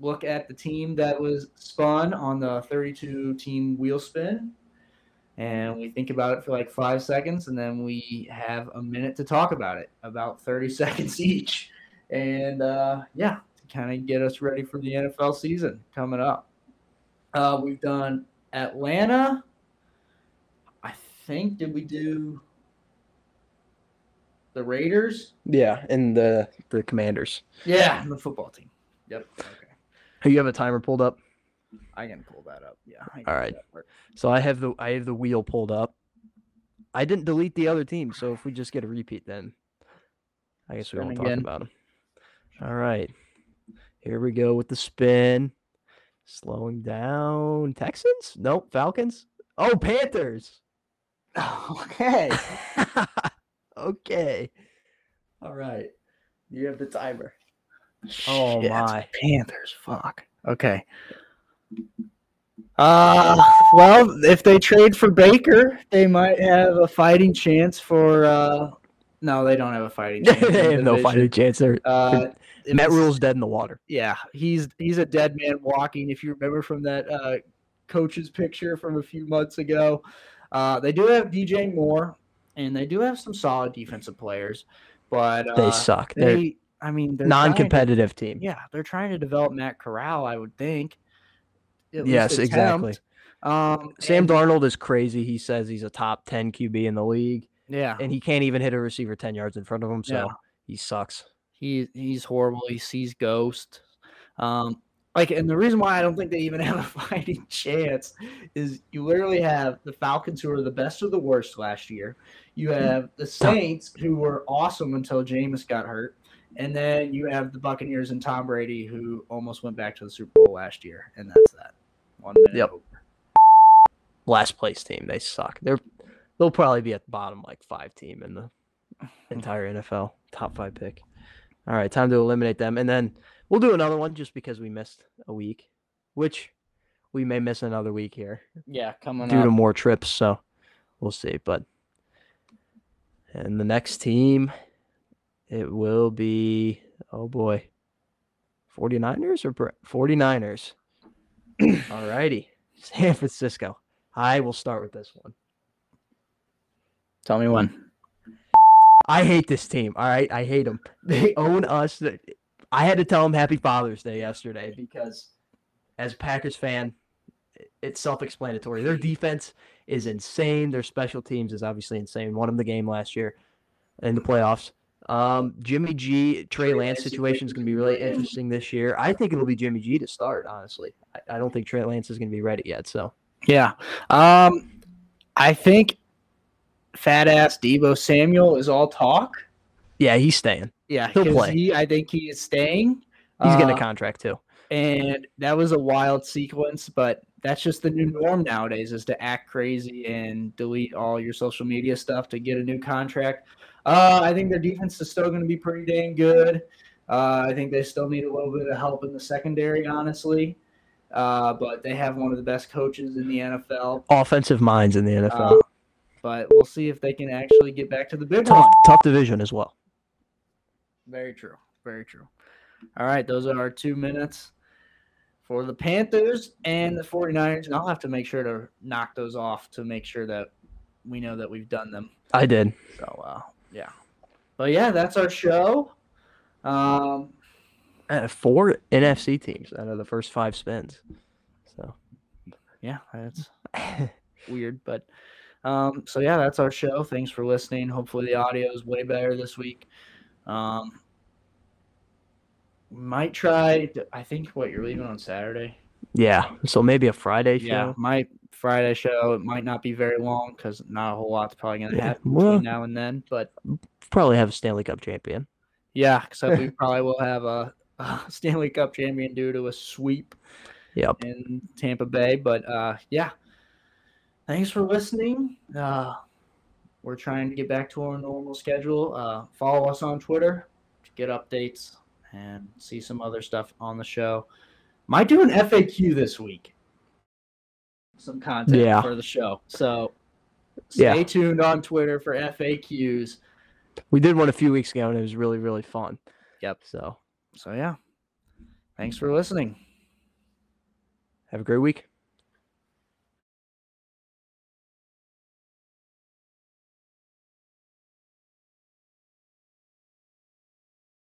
[SPEAKER 3] look at the team that was spun on the 32 team wheel spin, and we think about it for like five seconds, and then we have a minute to talk about it, about 30 seconds each. And uh, yeah, to kind of get us ready for the NFL season coming up. Uh, we've done Atlanta. I think did we do the Raiders?
[SPEAKER 2] Yeah, and the the Commanders.
[SPEAKER 3] Yeah, and the football team. Yep. Okay.
[SPEAKER 2] You have a timer pulled up.
[SPEAKER 3] I can pull that up. Yeah.
[SPEAKER 2] All right. So I have the I have the wheel pulled up. I didn't delete the other team, so if we just get a repeat, then I guess we
[SPEAKER 3] Spin
[SPEAKER 2] won't talk about them. All right, here we go with the spin. Slowing down. Texans? Nope. Falcons. Oh, Panthers.
[SPEAKER 3] Okay.
[SPEAKER 2] okay. All right. You have the timer. Oh
[SPEAKER 3] Shit,
[SPEAKER 2] my.
[SPEAKER 3] Panthers. Fuck. Okay. Uh well, if they trade for Baker, they might have a fighting chance for uh no, they don't have a fighting chance.
[SPEAKER 2] they
[SPEAKER 3] the
[SPEAKER 2] have no fighting chance. They're,
[SPEAKER 3] Uh
[SPEAKER 2] Matt Rhule's dead in the water.
[SPEAKER 3] yeah, he's he's a dead man walking. If you remember from that uh, coach's picture from a few months ago, uh, they do have DJ Moore, and they do have some solid defensive players, but uh,
[SPEAKER 2] They suck. They're
[SPEAKER 3] They, I mean, they're to-
[SPEAKER 2] non-competitive team.
[SPEAKER 3] Yeah, they're trying to develop Matt Corral. I would think. At least
[SPEAKER 2] Yes, exactly.
[SPEAKER 3] Um,
[SPEAKER 2] Sam
[SPEAKER 3] and-
[SPEAKER 2] Darnold is crazy. He says he's a top 10 QB in the league,
[SPEAKER 3] Yeah,
[SPEAKER 2] and he can't even hit a receiver 10 yards in front of him, so
[SPEAKER 3] Yeah.
[SPEAKER 2] he sucks.
[SPEAKER 3] He he's horrible. He sees ghosts. Um, like, and the reason why I don't think they even have a fighting chance is you literally have the Falcons who are the best of the worst last year. You have the Saints who were awesome until Jameis got hurt, and then you have the Buccaneers and Tom Brady who almost went back to the Super Bowl last year, and that's that. One minute.
[SPEAKER 2] Yep.
[SPEAKER 3] over.
[SPEAKER 2] Last place team. They suck. They're they'll probably be at the bottom like five team in the entire NFL. Top five pick. All right, time to eliminate them. And then we'll do another one just because we missed a week, which we may miss another week here.
[SPEAKER 3] Yeah, coming
[SPEAKER 2] due
[SPEAKER 3] up.
[SPEAKER 2] to more trips. So we'll see. But and the next team, it will be oh boy, 49ers or Bra- 49ers. All righty, San Francisco. I will start with this one.
[SPEAKER 3] Tell me one.
[SPEAKER 2] I hate this team. All right, I hate them. They own us. I had to tell them Happy Father's Day yesterday because, as a Packers fan, it's self-explanatory. Their defense is insane. Their special teams is obviously insane. Won them the game last year in the playoffs. Um, Jimmy G, Trey Lance situation is going to be really interesting this year. I think it'll be Jimmy G to start. Honestly, I, I don't think Trey Lance is going to be ready yet. So
[SPEAKER 3] Yeah. Um, I think fat ass Deebo Samuel is all talk.
[SPEAKER 2] yeah, he's staying.
[SPEAKER 3] Yeah,
[SPEAKER 2] He'll
[SPEAKER 3] 'cause
[SPEAKER 2] play.
[SPEAKER 3] He, I think he is staying.
[SPEAKER 2] He's getting
[SPEAKER 3] Uh,
[SPEAKER 2] a contract too.
[SPEAKER 3] and that was a wild sequence, but that's just the new norm nowadays is to act crazy and delete all your social media stuff to get a new contract. Uh, I think their defense is still going to be pretty dang good. Uh, I think they still need a little bit of help in the secondary, honestly. Uh, but they have one of the best coaches in the NFL.
[SPEAKER 2] Offensive minds in the NFL.
[SPEAKER 3] Uh, but we'll see if they can actually get back to the big
[SPEAKER 2] tough,
[SPEAKER 3] one.
[SPEAKER 2] tough division as well.
[SPEAKER 3] Very true. Very true. All right, those are our two minutes for the Panthers and the 49ers. And I'll have to make sure to knock those off to make sure that we know that we've done them.
[SPEAKER 2] I did.
[SPEAKER 3] So, uh, yeah. But yeah, that's our show. Um,
[SPEAKER 2] Uh, four NFC teams out of the first five spins. So
[SPEAKER 3] yeah, that's weird. But um, so yeah, that's our show. Thanks for listening. Hopefully the audio is way better this week. Um, might try. to- I think what you're leaving on Saturday.
[SPEAKER 2] yeah, so maybe a Friday show.
[SPEAKER 3] Yeah, my Friday show. It might not be very long because not a whole lot's probably going to happen
[SPEAKER 2] well-
[SPEAKER 3] between now and then. But
[SPEAKER 2] Probably have a Stanley Cup champion.
[SPEAKER 3] yeah, except we probably will have a, a Stanley Cup champion due to a sweep.
[SPEAKER 2] Yep.
[SPEAKER 3] in Tampa Bay. But uh, yeah, thanks for listening. Uh, we're trying to get back to our normal schedule. Uh, follow us on Twitter to get updates and see some other stuff on the show. Might do an FAQ this week. Some content
[SPEAKER 2] Yeah.
[SPEAKER 3] for the show. So stay
[SPEAKER 2] Yeah.
[SPEAKER 3] tuned on Twitter for FAQs.
[SPEAKER 2] We did one a few weeks ago and it was really, really fun.
[SPEAKER 3] Yep.
[SPEAKER 2] So
[SPEAKER 3] So yeah. Thanks for listening.
[SPEAKER 2] have a great week.